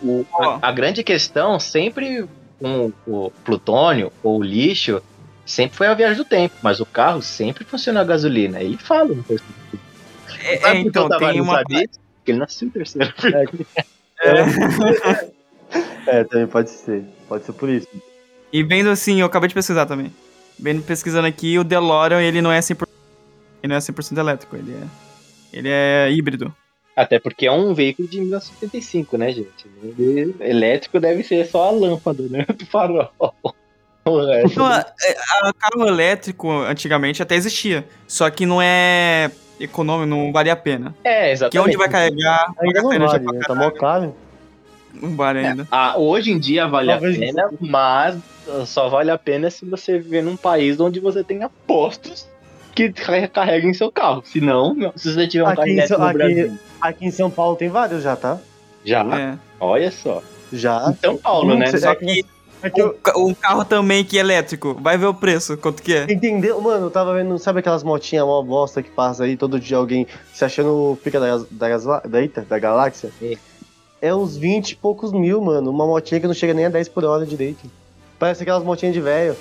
o- a, a grande questão sempre com o plutônio ou o lixo sempre foi a viagem do tempo, mas o carro sempre funcionou a gasolina. Ele fala no terceiro filme. É, é, então, tem uma. Porque ele nasceu no terceiro filme. É, também pode ser. Pode ser por isso. E vendo assim, eu acabei de pesquisar também. Vendo pesquisando aqui, o DeLorean, ele não é 100%, ele não é 100% elétrico, ele é ele é híbrido. Até porque é um veículo de 1975, né, gente? Ele- elétrico deve ser só a lâmpada, né? Do farol. Então, a- a- carro elétrico antigamente até existia. Só que não é econômico, não vale a pena. É, Que exatamente. onde vai carregar, vai Ainda não vale, né? Tá mó caro. Não vale ainda. Ah, hoje em dia vale Talvez a pena, mas só vale a pena se você viver num país onde você tenha postos que ca- carreguem seu carro. Se não, se você tiver um Aqui carro em elétrico São- no aqui- Brasil. Aqui em São Paulo tem vários já, tá? Já, É. olha só. Já. Em São Paulo, Hum, né? Só que É que um, eu, um carro também que é elétrico, vai ver o preço, quanto que é. Entendeu? Mano, eu tava vendo, sabe aquelas motinhas mó bosta que passa aí todo dia alguém se achando o pica da, da, da, eita, da galáxia? Sim. É uns 20 e poucos mil, mano. Uma motinha que não chega nem a 10 por hora direito. Parece aquelas motinhas de velho.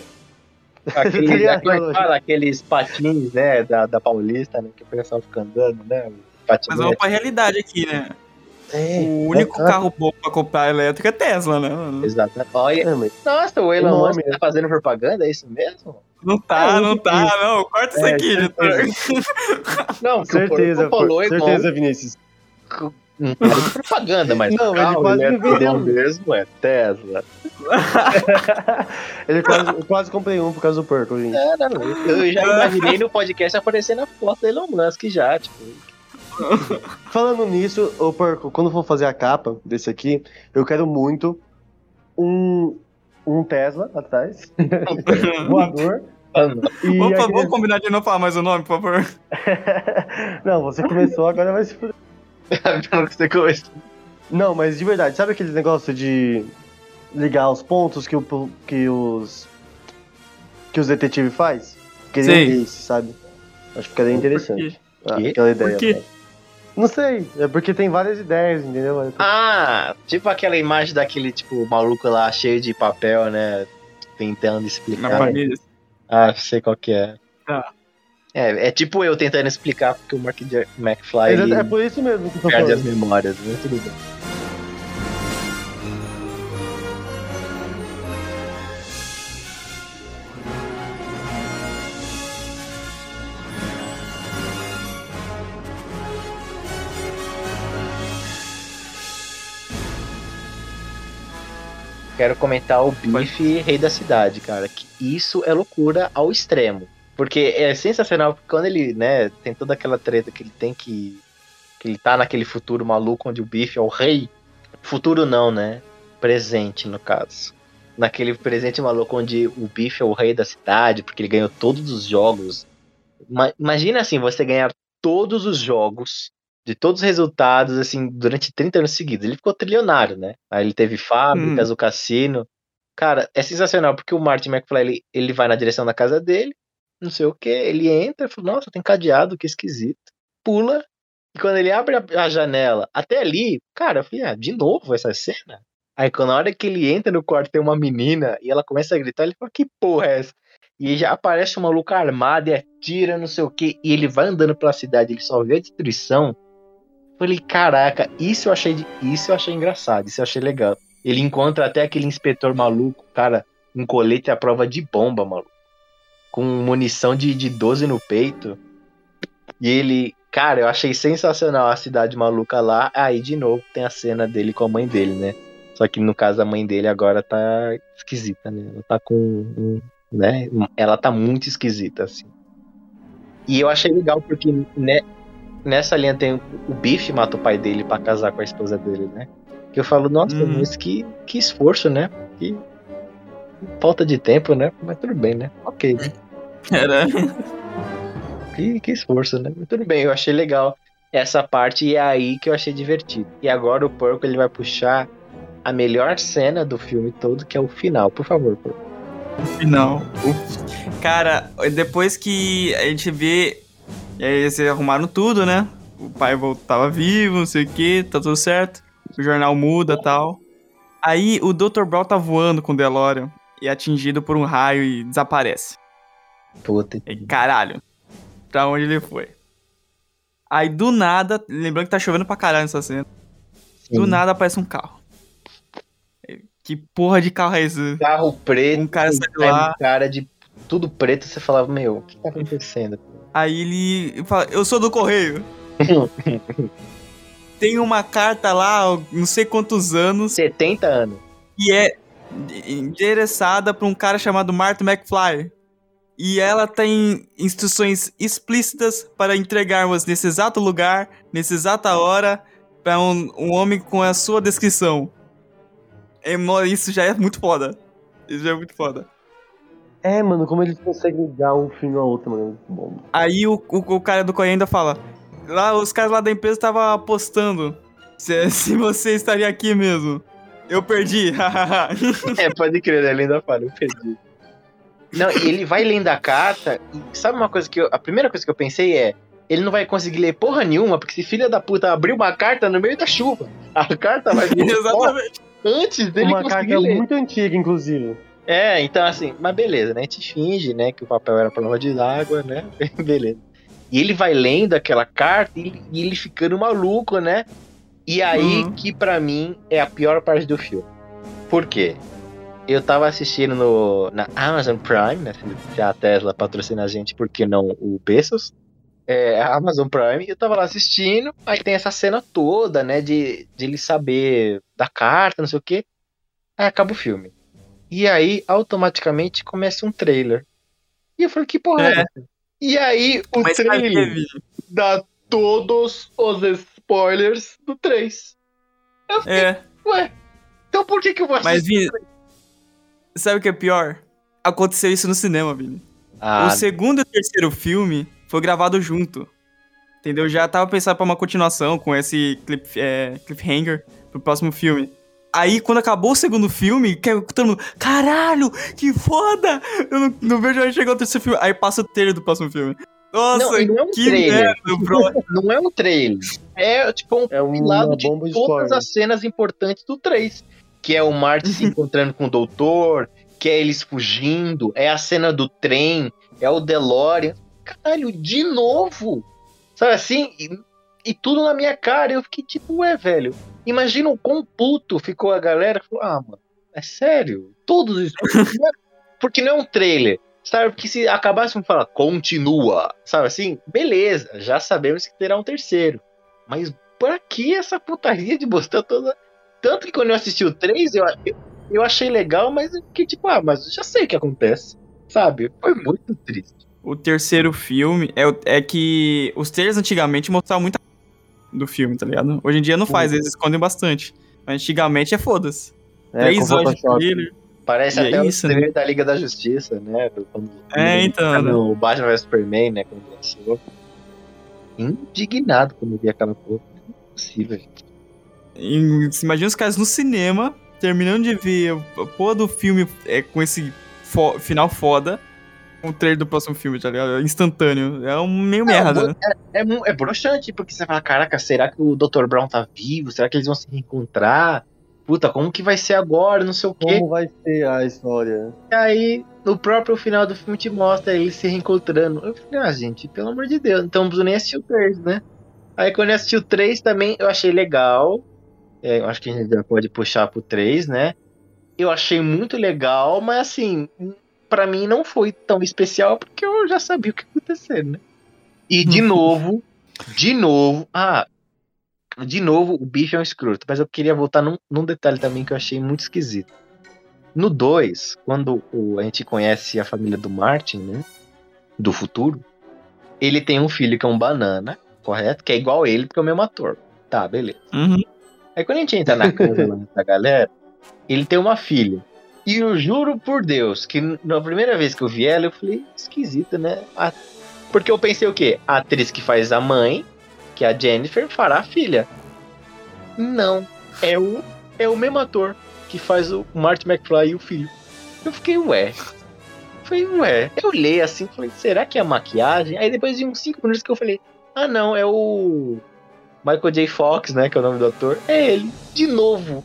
Aqueles, Tá é fala? Aqueles patins, né, da, da Paulista, né? Que o pessoal fica andando, né? Mas Patinete. vamos pra realidade aqui, né? É. O único é, carro bom pra comprar elétrico é Tesla, né? mano? Exato. Olha, É, nossa, o Elon Musk né? tá fazendo propaganda, é isso mesmo? Não tá, É, não tá, não. Corta isso É, aqui, editor. Não, certeza, Porco falou pô, igual certeza, Vinícius. cara de propaganda, mas Não, o ele quase elétrico me vendeu. mesmo é Tesla. Ele quase, eu quase comprei um por causa do Perco, gente. É, não, eu já imaginei no podcast aparecendo a foto do Elon Musk já, tipo. Falando nisso, ô Porco, quando for fazer a capa desse aqui, eu quero muito um, um Tesla atrás, voador. E aquele- vamos combinar de não falar mais o nome, por favor. Não, você começou, agora vai se fuder. Você começou. Não, mas de verdade, sabe aquele negócio de ligar os pontos que, o, que os. que os detetives faz? Queria um desse, sabe? Acho que ficaria interessante. Ah, quê? aquela ideia. Por quê? né? Não sei, é porque tem várias ideias, entendeu? Ah, tipo aquela imagem daquele, tipo, maluco lá cheio de papel, né? Tentando Na explicar. família. Ah, sei qual que é. Ah. É, é tipo eu tentando explicar porque o Mark McFly É, é por isso mesmo que eu tô perde as falando. memórias, né? Tudo bem. Quero comentar o Bife Rei da Cidade, cara. Que isso é loucura ao extremo. Porque é sensacional porque quando ele, né, tem toda aquela treta que ele tem que. que ele tá naquele futuro maluco onde o Bife é o rei. Futuro não, né? Presente, no caso. Naquele presente maluco onde o Bife é o rei da cidade, porque ele ganhou todos os jogos. Ma- Imagina assim, você ganhar todos os jogos, de todos os resultados, assim, durante 30 anos seguidos. Ele ficou trilionário, né? Aí ele teve fábricas, o cassino. Cara, é sensacional, porque o Martin McFly, ele, ele vai na direção da casa dele, não sei o que, ele entra fala, nossa, tem cadeado, que esquisito. Pula, e quando ele abre a, a janela, até ali, cara, eu falei, ah, de novo essa cena? Aí quando na hora que ele entra no quarto tem uma menina e ela começa a gritar, ele fala, que porra é essa? E já aparece um maluco armado e atira, não sei o que, e ele vai andando pela cidade, ele só vê a destruição. Falei, caraca, isso eu achei isso eu achei engraçado, isso eu achei legal. Ele encontra até aquele inspetor maluco, cara, um colete à prova de bomba, maluco. Com munição de, de 12 no peito. E ele, cara, eu achei sensacional a cidade maluca lá. Aí, de novo, tem a cena dele com a mãe dele, né? Só que no caso, a mãe dele agora tá esquisita, né? Ela tá com. né? Ela tá muito esquisita, assim. E eu achei legal porque né, nessa linha tem o Biff mata o pai dele pra casar com a esposa dele, né? Que eu falo, nossa, Uhum. mas que, que esforço, né? Que falta de tempo, né? Mas tudo bem, né? Ok. né? Era. Que, que esforço, né? Mas tudo bem, eu achei legal essa parte e é aí que eu achei divertido. E agora o Porco ele vai puxar a melhor cena do filme todo, que é o final. Por favor, Porco. Final. Uf. Cara, depois que a gente vê. E aí eles arrumaram tudo, né? O pai voltava vivo, não sei o que, tá tudo certo. O jornal muda tal. Aí o Dr. Brown tá voando com o DeLorean e é atingido por um raio e desaparece. Puta. E, caralho, pra onde ele foi? Aí do nada, lembrando que tá chovendo pra caralho nessa cena, do Sim. nada aparece um carro. Que porra de carro é esse? Carro preto, Um cara sai lá. um cara de tudo preto, você falava, meu, o que tá acontecendo? Aí ele fala, eu sou do correio. tem uma carta lá, não sei quantos anos, 70 anos. que é endereçada pra um cara chamado Martin McFly. E ela tem instruções explícitas para entregarmos nesse exato lugar, nessa exata hora, para um, um homem com a sua descrição. É, isso já é muito foda. Isso já é muito foda. É, mano, como eles conseguem ligar um filme ao outro, mano. é muito Bom. Aí o, o, o cara do Coreia ainda fala: lá, os caras lá da empresa estavam apostando se, se você estaria aqui mesmo. Eu perdi. É, pode crer, né? Ele ainda fala, eu perdi. Não, ele vai lendo a carta e sabe uma coisa que eu. A primeira coisa que eu pensei é. Ele não vai conseguir ler porra nenhuma, porque esse filho da puta abriu uma carta no meio da chuva. A carta vai vir Exatamente. antes dele Uma conseguir carta ler. muito antiga, inclusive. É, então assim, mas beleza, né? A gente finge, né, que o papel era prova de água, né? beleza. E ele vai lendo aquela carta e, e ele ficando maluco, né? E aí Uhum. que pra mim é a pior parte do filme. Por quê? Eu tava assistindo no, na Amazon Prime, né? Se a Tesla patrocina a gente, por que não o Bezos? É, a Amazon Prime, eu tava lá assistindo, aí tem essa cena toda, né, de, de ele saber da carta, não sei o quê. Aí acaba o filme. E aí, automaticamente, começa um trailer. E eu falei, que porra é, É. E aí, o Mas trailer dá todos os spoilers do 3. Eu fiquei, É, ué, então por que que eu vou mas assistir? Vini, sabe o que é pior? Aconteceu isso no cinema, Vini. Ah, O segundo e o terceiro filme foi gravado junto. Entendeu? Já tava pensando pra uma continuação com esse clip, é, cliffhanger pro próximo filme. Aí, quando acabou o segundo filme, que todo mundo, caralho, que foda! Eu não, não vejo a hora de chegar o terceiro filme. Aí passa o trailer do próximo filme. Nossa, Não, e não é um que trailer. merda, bro. não é um trailer. É tipo um É compilado de todas as cenas importantes do 3. Que é o Marty se encontrando com o doutor, que é eles fugindo, é a cena do trem, é o DeLorean. Caralho, de novo! Sabe assim? E, e tudo na minha cara. Eu fiquei tipo, ué, velho. Imagina o quão puto ficou a galera. Falou, ah, mano, é sério? Todos. Não é- Porque não é um trailer. Sabe? Porque se acabasse de falar, continua, sabe assim? Beleza, já sabemos que terá um terceiro. Mas pra que essa putaria de botar toda. Tanto que quando eu assisti o 3, eu, eu, achei legal, mas fiquei tipo, ah, mas já sei o que acontece. Sabe? Foi muito triste. O terceiro filme é, é que os trailers antigamente mostravam muita do filme, tá ligado? Hoje em dia não faz, eles escondem bastante. Mas antigamente é foda-se. É, Três horas de trailer. Parece E é até o isso, né? da Liga da Justiça, né? Do- Quando, É, então, né? O Batman vs Superman, né? Quando lançou. Indignado quando eu vi aquela porra. Não é possível. E, se imagina os caras no cinema, terminando de ver a porra do filme é, com esse fo- final foda, com o trailer do próximo filme, tá ligado? Instantâneo. É um meio merda, né? É, mu- é broxante, porque você fala, caraca, será que o Dr. Brown tá vivo? Será que eles vão se reencontrar? Puta, como que vai ser agora? Não sei o quê. Como vai ser a história? E aí, no próprio final do filme te mostra eles se reencontrando. Eu falei, ah, gente, pelo amor de Deus, então não preciso nem assistir o 3, né? Aí quando eu assisti o 3 também, eu achei legal. É, eu acho que a gente já pode puxar pro 3, né? Eu achei muito legal, mas assim, pra mim não foi tão especial porque eu já sabia o que ia acontecer, né? E de novo, de novo, ah, de novo, o bicho é um escroto, mas eu queria voltar num, num detalhe também que eu achei muito esquisito. No 2, quando o- a gente conhece a família do Martin, né? Do futuro, ele tem um filho que é um banana, correto? Que é igual ele, porque é o mesmo ator. Tá, beleza. Uhum. Aí quando a gente entra na casa da galera, ele tem uma filha. E eu juro por Deus que na primeira vez que eu vi ela, eu falei, esquisita, né? Porque eu pensei o quê? A atriz que faz a mãe, que é a Jennifer, fará a filha. Não. É o, é o mesmo ator que faz o Marty McFly e o filho. Eu fiquei, ué. Falei, ué. Eu olhei assim, falei, será que é a maquiagem? Aí depois de uns 5 minutos que eu falei, ah não, é o Michael J. Fox, né, que é o nome do ator. É ele, de novo,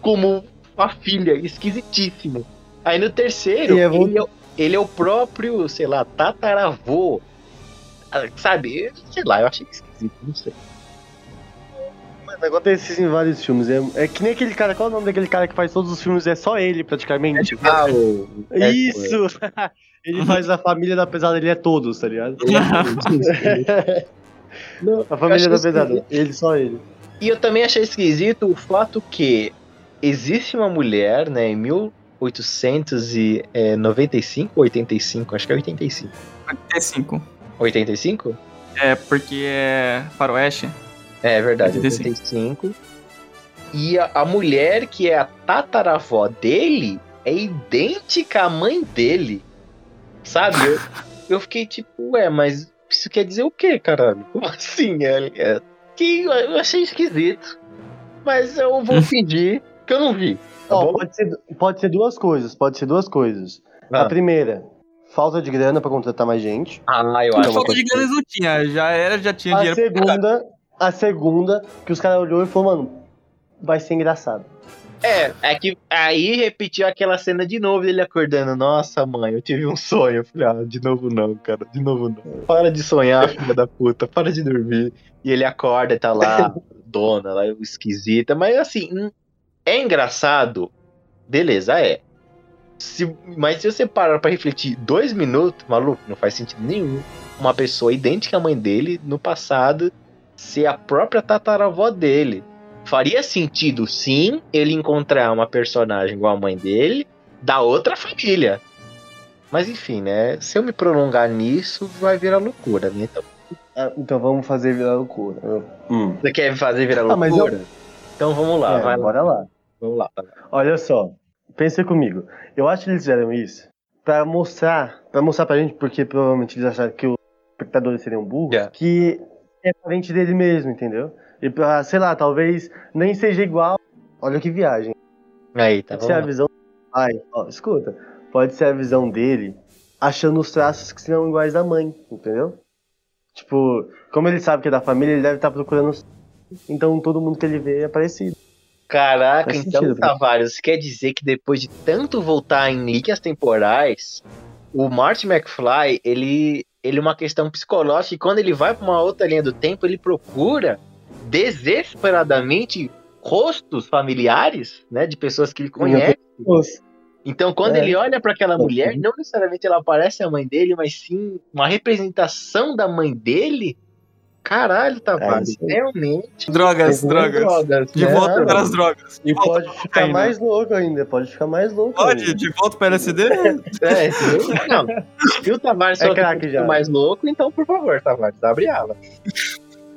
como a filha, esquisitíssimo. Aí no terceiro, é ele, é, o- ele é o próprio, sei lá, tataravô. Ah, Sabe, sei lá, eu achei esquisito, não sei. Mas acontece isso em vários filmes. É, é que nem aquele cara. Qual é o nome daquele cara que faz todos os filmes? É só ele, praticamente. Ah, o. é, Isso! ele faz a família da pesada, ele é todos, tá ligado? Não, A família da achei pesada, ele só ele. E eu também achei esquisito o fato que existe uma mulher, né, em 1895 ou 85, acho que é 85. 85. 85? É, porque é faroeste. É verdade, 85. 85. E a, a mulher que é a tataravó dele é idêntica à mãe dele. Sabe? Eu, eu fiquei tipo, ué, mas isso quer dizer o quê, caralho? Como assim? É, é- que eu achei esquisito. Mas eu vou fingir que eu não vi. Tá bom? pode, ser, pode ser duas coisas, pode ser duas coisas. A Ah. primeira, falta de grana pra contratar mais gente. Ah, eu acho falta de grana eles não tinha, já era, já tinha A dinheiro. pra segunda, a segunda, que os caras olhou e falou, mano, vai ser engraçado. É, é que aí repetiu aquela cena de novo, ele acordando. Nossa, mãe, eu tive um sonho. Eu falei, ah, de novo não, cara, de novo não. Para de sonhar, filha da puta, para de dormir. E ele acorda e tá lá, dona, lá, esquisita. Mas assim, é engraçado, beleza, é. Se- mas se você parar pra refletir dois minutos, maluco, não faz sentido nenhum. Uma pessoa idêntica à mãe dele no passado ser a própria tataravó dele. Faria sentido, sim, ele encontrar uma personagem igual a mãe dele da outra família. Mas enfim, né? Se eu me prolongar nisso, vai virar loucura, né? Então, Ah, então vamos fazer virar loucura. Eu- Hum. você quer fazer virar Ah, mas loucura? Então vamos lá, É, vai lá. bora lá. Vamos lá. Olha só, pensa comigo. Eu acho que eles fizeram isso pra mostrar, pra mostrar pra gente, porque provavelmente eles acharam que os espectadores seriam burros, Yeah. que é parente dele mesmo, entendeu? E pra, sei lá, talvez nem seja igual. Olha que viagem. Aí, tá Pode ser a lá. visão. Ai, ó, escuta. Pode ser a visão dele achando os traços que são iguais da mãe, entendeu? Tipo, como ele sabe que é da família, ele deve estar procurando. os- Então todo mundo que ele vê é parecido. Caraca, Faz então, sentido, né? Tavares, quer dizer que depois de tanto voltar em linhas temporais, o Marty McFly, ele, ele é uma questão psicológica e quando ele vai pra uma outra linha do tempo, ele procura desesperadamente rostos familiares, né, de pessoas que ele conhece. Então, quando É. ele olha pra aquela mulher, não necessariamente ela parece a mãe dele, mas sim uma representação da mãe dele. Caralho, Tavares, É isso aí. realmente. Drogas, drogas. drogas, De né? volta para as drogas. E volta pode ficar cocaína. mais louco ainda, pode ficar mais louco. Pode, ainda. de volta para LSD? É, entendeu? não. Se o Tavares É craque já. mais louco, então, por favor, Tavares, abre ala.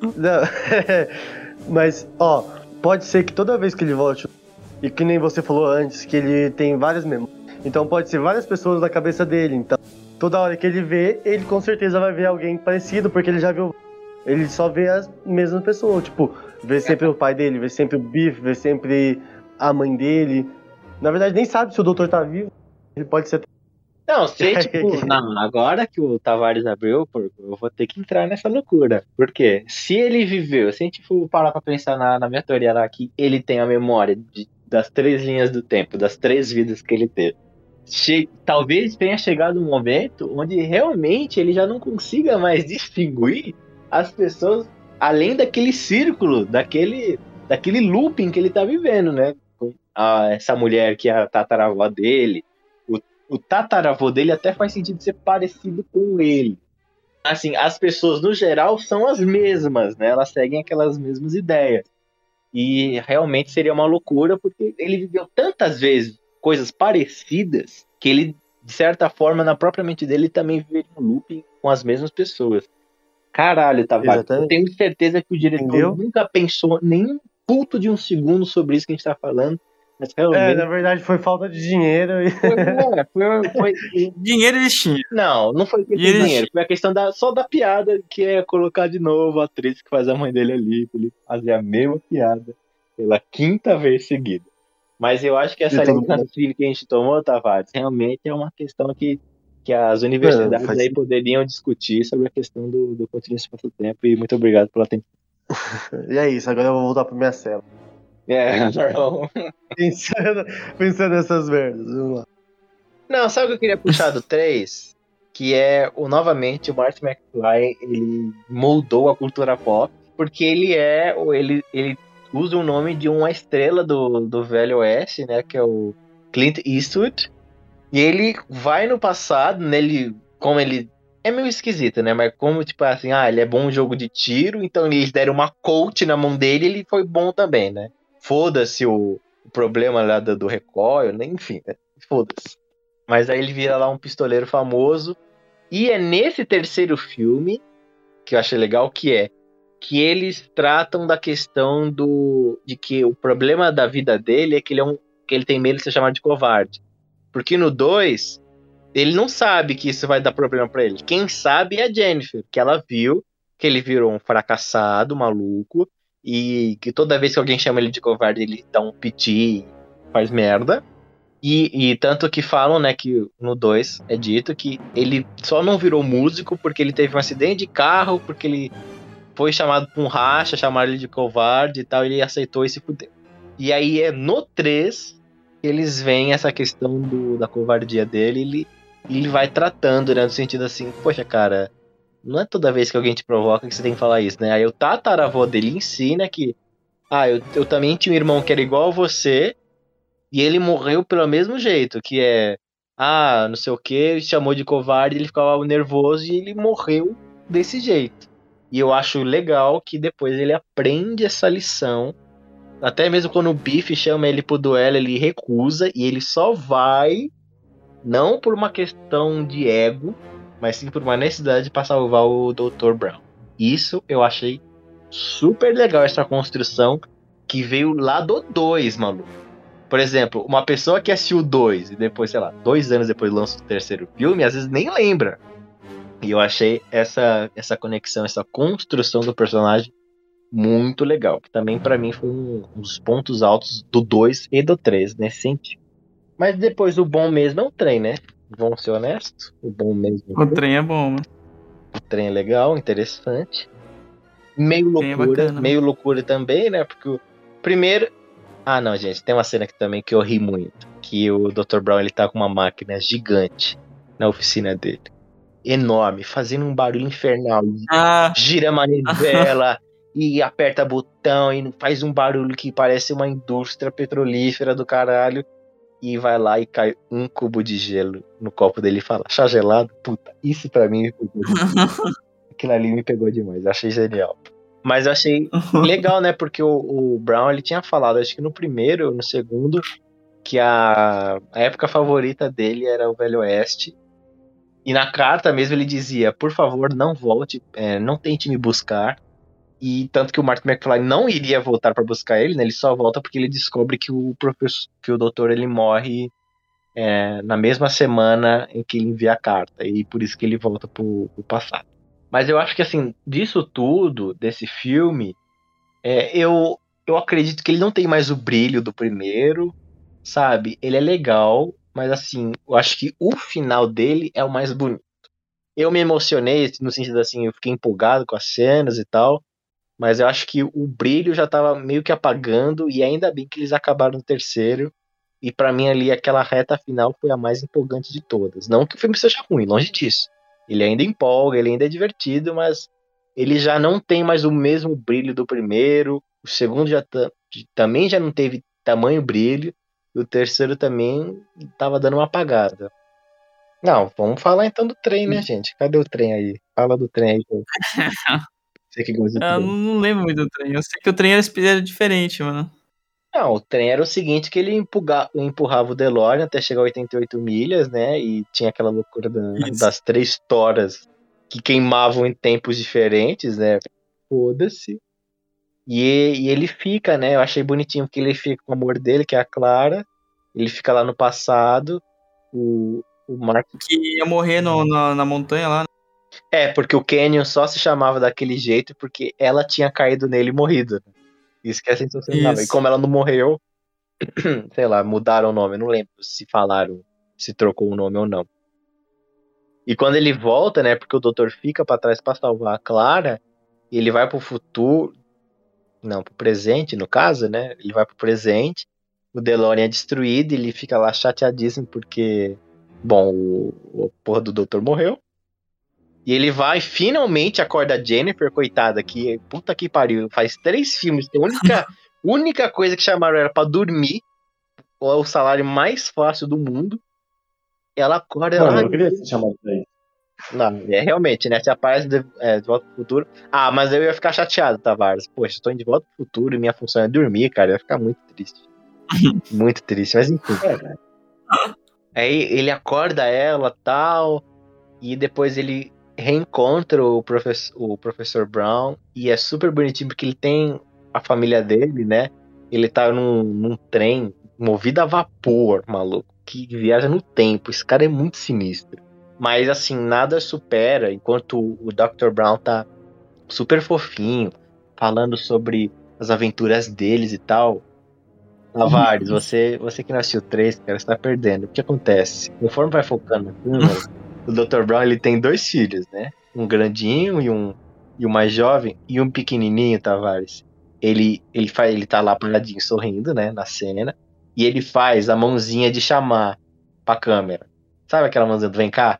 Não, Mas, ó, pode ser que toda vez que ele volte, e que nem você falou antes, que ele tem várias memórias. Então pode ser várias pessoas na cabeça dele. Então, toda hora que ele vê, ele com certeza vai ver alguém parecido, porque ele já viu. Ele só vê as mesmas pessoas. Tipo, vê sempre o pai dele, vê sempre o Biff, vê sempre a mãe dele. Na verdade, nem sabe se o doutor tá vivo. Ele pode ser. Não, sei, tipo, não, agora que o Tavares abriu, eu vou ter que entrar nessa loucura. Por quê? Se ele viveu, se a gente for parar pra pensar na, na minha teoria lá, que ele tem a memória de- das três linhas do tempo, das três vidas que ele teve. Che- talvez tenha chegado um momento onde realmente ele já não consiga mais distinguir as pessoas além daquele círculo, daquele, daquele looping que ele tá vivendo, né? Com a- essa mulher que é a tataravó dele, o tataravô dele até faz sentido ser parecido com ele. Assim, as pessoas no geral são as mesmas, né? Elas seguem aquelas mesmas ideias. E realmente seria uma loucura porque ele viveu tantas vezes coisas parecidas que ele, de certa forma, na própria mente dele, também viveria um looping com as mesmas pessoas. Caralho, Tavares. Eu tenho certeza que o diretor Entendeu? nunca pensou nem um puto de um segundo sobre isso que a gente tá falando. Mas É, realmente. na verdade foi falta de dinheiro e. Foi, é, foi- foi- Dinheiro eles tinham. não, não foi questão de dinheiro. Foi a questão da, só da piada, que é colocar de novo a atriz que faz a mãe dele ali, pra ele fazer a mesma piada pela quinta vez seguida. Mas eu acho que essa raciocínio que a gente tomou, Tavares, realmente é uma questão que, que as universidades faz aí poderiam discutir sobre a questão do, do continuo espaço-tempo. E muito obrigado pela atenção. E é isso, agora eu vou voltar pra minha cela. É, não. Pensando, pensando nessas merdas, vamos lá. Não, sabe o que eu queria puxar do 3? Que é, o, novamente, o Martin McFly, ele moldou a cultura pop, porque ele é, ele, ele usa o nome de uma estrela do, do Velho Oeste, né, que é o Clint Eastwood, e ele vai no passado, nele, como ele é meio esquisito, né? Mas como, tipo assim, ah, ele é bom em jogo de tiro, então eles deram uma coach na mão dele ele foi bom também, né? Foda-se o, o problema lá do, do recoil, né? enfim, né? foda-se. Mas aí ele vira lá um pistoleiro famoso. E é nesse terceiro filme que eu achei legal, que é que eles tratam da questão do de que o problema da vida dele é que ele é um que ele tem medo de ser chamado de covarde. Porque no 2, ele não sabe que isso vai dar problema para ele. Quem sabe é a Jennifer, que ela viu que ele virou um fracassado, maluco, e que toda vez que alguém chama ele de covarde, ele dá um piti, faz merda. E, e tanto que falam, né, que no 2 é dito que ele só não virou músico porque ele teve um acidente de carro, porque ele foi chamado pra um racha, chamaram ele de covarde e tal, ele aceitou e se fudeu. E aí é no 3 que eles veem essa questão do, da covardia dele ele, ele vai tratando, né, no sentido assim, poxa, cara, não é toda vez que alguém te provoca que você tem que falar isso, né? Aí o tataravô dele ensina que, ah, eu, eu também tinha um irmão que era igual a você, e ele morreu pelo mesmo jeito, que é, ah, não sei o que, chamou de covarde, ele ficava nervoso e ele morreu desse jeito. E eu acho legal que depois ele aprende essa lição. Até mesmo quando o Biff chama ele pro duelo, ele recusa e ele só vai, não por uma questão de ego, mas sim por uma necessidade para salvar o Dr. Brown. Isso eu achei super legal, essa construção que veio lá do 2, maluco. Por exemplo, uma pessoa que assistiu o 2 e depois, sei lá, dois anos depois lança o terceiro filme, às vezes nem lembra. E eu achei essa, essa conexão, essa construção do personagem muito legal. Que também para mim foi um, um dos pontos altos do 2 e do 3 nesse sentido. Mas depois o bom mesmo é o trem, né? Vamos ser honestos. O bom mesmo. O trem é bom, mano. O trem é legal, interessante. Meio é loucura, bacana, meio loucura também, né? Porque o primeiro. Ah, não, gente, tem uma cena aqui também que eu ri muito. Que o Dr. Brown ele tá com uma máquina gigante na oficina dele. Enorme, fazendo um barulho infernal. Ah, Gira a manivela e aperta botão e faz um barulho que parece uma indústria petrolífera do caralho. E vai lá e cai um cubo de gelo no copo dele e fala: chá gelado? Puta, isso pra mim me pegou demais. Aquilo ali me pegou demais, achei genial. Mas eu achei legal, né? Porque o, o Brown ele tinha falado, acho que no primeiro ou no segundo, que a, a época favorita dele era o Velho Oeste. E na carta mesmo ele dizia: por favor, não volte, é, não tente me buscar. E tanto que o Martin McFly não iria voltar para buscar ele, né? Ele só volta porque ele descobre que o professor, que o doutor ele morre é, na mesma semana em que ele envia a carta. E por isso que ele volta pro, pro passado. Mas eu acho que assim, disso tudo, desse filme, é, eu, eu acredito que ele não tem mais o brilho do primeiro, sabe? Ele é legal, mas assim, eu acho que o final dele é o mais bonito. Eu me emocionei no sentido assim, eu fiquei empolgado com as cenas e tal, mas eu acho que o brilho já tava meio que apagando e ainda bem que eles acabaram no terceiro. E pra mim ali aquela reta final foi a mais empolgante de todas. Não que o filme seja ruim, longe disso. Ele ainda empolga, ele ainda é divertido, mas ele já não tem mais o mesmo brilho do primeiro. O segundo já ta- também já não teve tamanho brilho. E o terceiro também tava dando uma apagada. Não, vamos falar então do trem, né, gente? Cadê o trem aí? Fala do trem aí. Você que gosta do eu trem. não, não lembro muito do trem. Eu sei que o trem era, era diferente, mano. Não, o trem era o seguinte, que ele empurra- empurrava o DeLorean até chegar a 88 milhas, né? E tinha aquela loucura da- das três toras que queimavam em tempos diferentes, né? Foda-se. E, e ele fica, né? Eu achei bonitinho porque ele fica com o amor dele, que é a Clara. Ele fica lá no passado. O, o Mark. Que ia morrer no- na, na montanha lá. né? É, porque o Canyon só se chamava daquele jeito porque ela tinha caído nele e morrido. Isso que é sensacional. Isso. E como ela não morreu, sei lá, mudaram o nome. Eu não lembro se falaram, se trocou o nome ou não. E quando ele volta, né? Porque o doutor fica pra trás pra salvar a Clara, e ele vai pro futuro. Não, pro presente, no caso, né? Ele vai pro presente. O DeLorean é destruído e ele fica lá chateadíssimo porque, bom, o, o porra do doutor morreu. E ele vai finalmente acorda a Jennifer, coitada, que puta que pariu, faz três filmes, que a única, única coisa que chamaram era pra dormir, ou é o salário mais fácil do mundo. Ela acorda, Mano, ela, eu não queria ser chamado pra isso. Não, é realmente, né? Se aparece de, é, de volta pro futuro. Ah, mas eu ia ficar chateado, Tavares. Poxa, eu tô indo de volta pro futuro e minha função é dormir, cara. Eu ia ficar muito triste. muito triste, mas enfim. Aí ele acorda ela tal. E depois ele reencontra o, professor, o professor Brown. E é super bonitinho porque ele tem a família dele, né? Ele tá num, num trem movido a vapor, maluco. Que viaja no tempo. Esse cara é muito sinistro. Mas assim, nada supera, enquanto o Dr. Brown tá super fofinho, falando sobre as aventuras deles e tal. Tavares, você, você que não assistiu o 3, cara, você tá perdendo. O que acontece? Conforme vai focando no filme, o Dr. Brown ele tem dois filhos, né? Um grandinho e um, e um mais jovem, e um pequenininho, Tavares. Ele, ele, faz, ele tá lá paradinho, sorrindo, né, na cena, e ele faz a mãozinha de chamar pra câmera. Sabe aquela mãozinha do vem cá?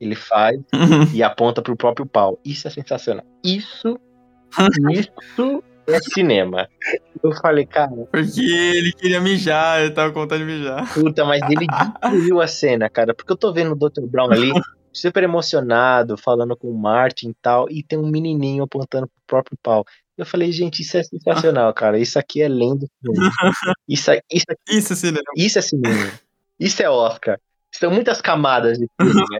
Ele faz e aponta pro próprio pau. Isso é sensacional. Isso, isso é cinema. Eu falei, cara, Porque ele queria mijar, ele tava com vontade de mijar. puta, mas ele destruiu a cena, cara. Porque eu tô vendo o Dr. Brown ali, super emocionado, falando com o Martin e tal, e tem um menininho apontando pro próprio pau. Eu falei, gente, isso é sensacional, cara. Isso aqui é lendo. Isso, é- isso, é- Isso, cinema. isso é cinema. Isso é Oscar. São muitas camadas de filme, né?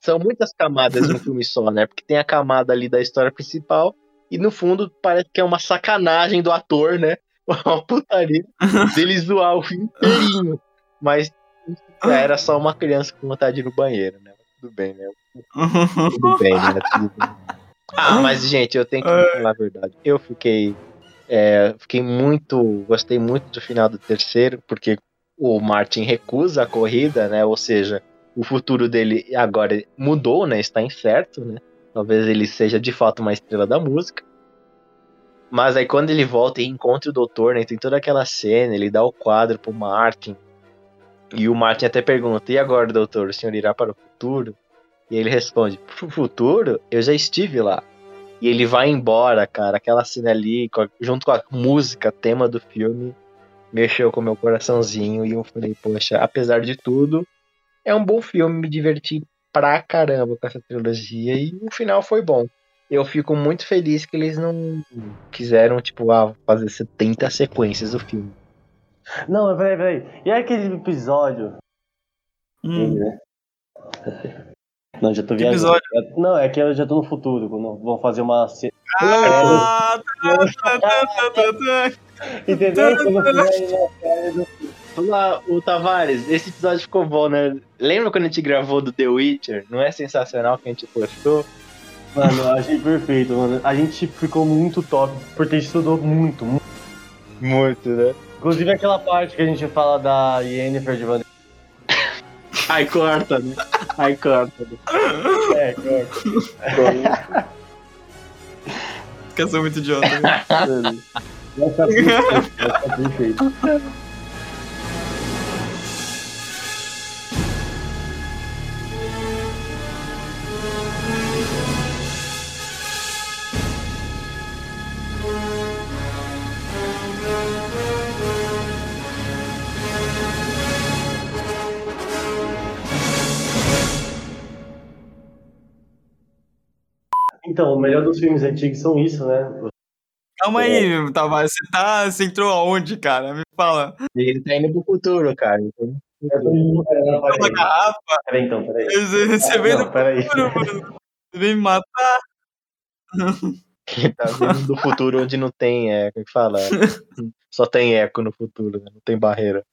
São muitas camadas de um filme só, né? Porque tem a camada ali da história principal e no fundo parece que é uma sacanagem do ator, né? Uma putaria dele zoar o filme inteirinho. Mas era só uma criança com vontade de ir no banheiro, né? Tudo bem, né? Tudo bem, né? Tudo bem. Ah, mas, gente, eu tenho que falar a verdade. Eu fiquei. é, fiquei muito. Gostei muito do final do terceiro, porque o Martin recusa a corrida, né? Ou seja, o futuro dele agora mudou, né? Está incerto, né? Talvez ele seja de fato uma estrela da música. Mas aí quando ele volta e encontra o doutor, né? Tem toda aquela cena, ele dá o quadro pro Martin. E o Martin até pergunta: E agora, doutor, o senhor irá para o futuro? E ele responde: Pro futuro? Eu já estive lá. E ele vai embora, cara. Aquela cena ali, junto com a música, tema do filme, mexeu com o meu coraçãozinho. E eu falei: Poxa, apesar de tudo, é um bom filme. Me diverti pra caramba com essa trilogia. E o final foi bom. Eu fico muito feliz que eles não quiseram, tipo, ah, fazer 70 sequências do filme. Não, peraí, peraí. E é aquele episódio? Hum. né? Não, já tô Que viajando. episódio? Não, é que eu já tô no futuro. Quando vão fazer uma. Ah, tá, tá, tá. Entendeu? Quando fizer uma série do- Vamos lá, o Tavares, esse episódio ficou bom, né? Lembra quando a gente gravou do The Witcher? Não é sensacional que a gente postou? Mano, eu achei perfeito, mano. A gente ficou muito top, porque a gente estudou muito, muito. Muito, né? Inclusive aquela parte que a gente fala da Yennefer de Van Ai, corta, né? Ai, corta. Né? É, corta. Sou muito idiota. né? Mano, Vai ficar perfeito, vai ficar Então, o melhor dos filmes antigos são isso, né? Calma aí, Tavares. Você, tá, você entrou aonde, cara? Me fala. Ele tá indo pro futuro, cara. entendeu? Não, Uma peraí, garrafa? peraí, então, peraí. Você, você veio Não, do peraí. futuro, mano. Você veio me matar. Ele tá vindo do futuro onde não tem, é, como é que fala? Só tem eco no futuro, né? Não tem barreira.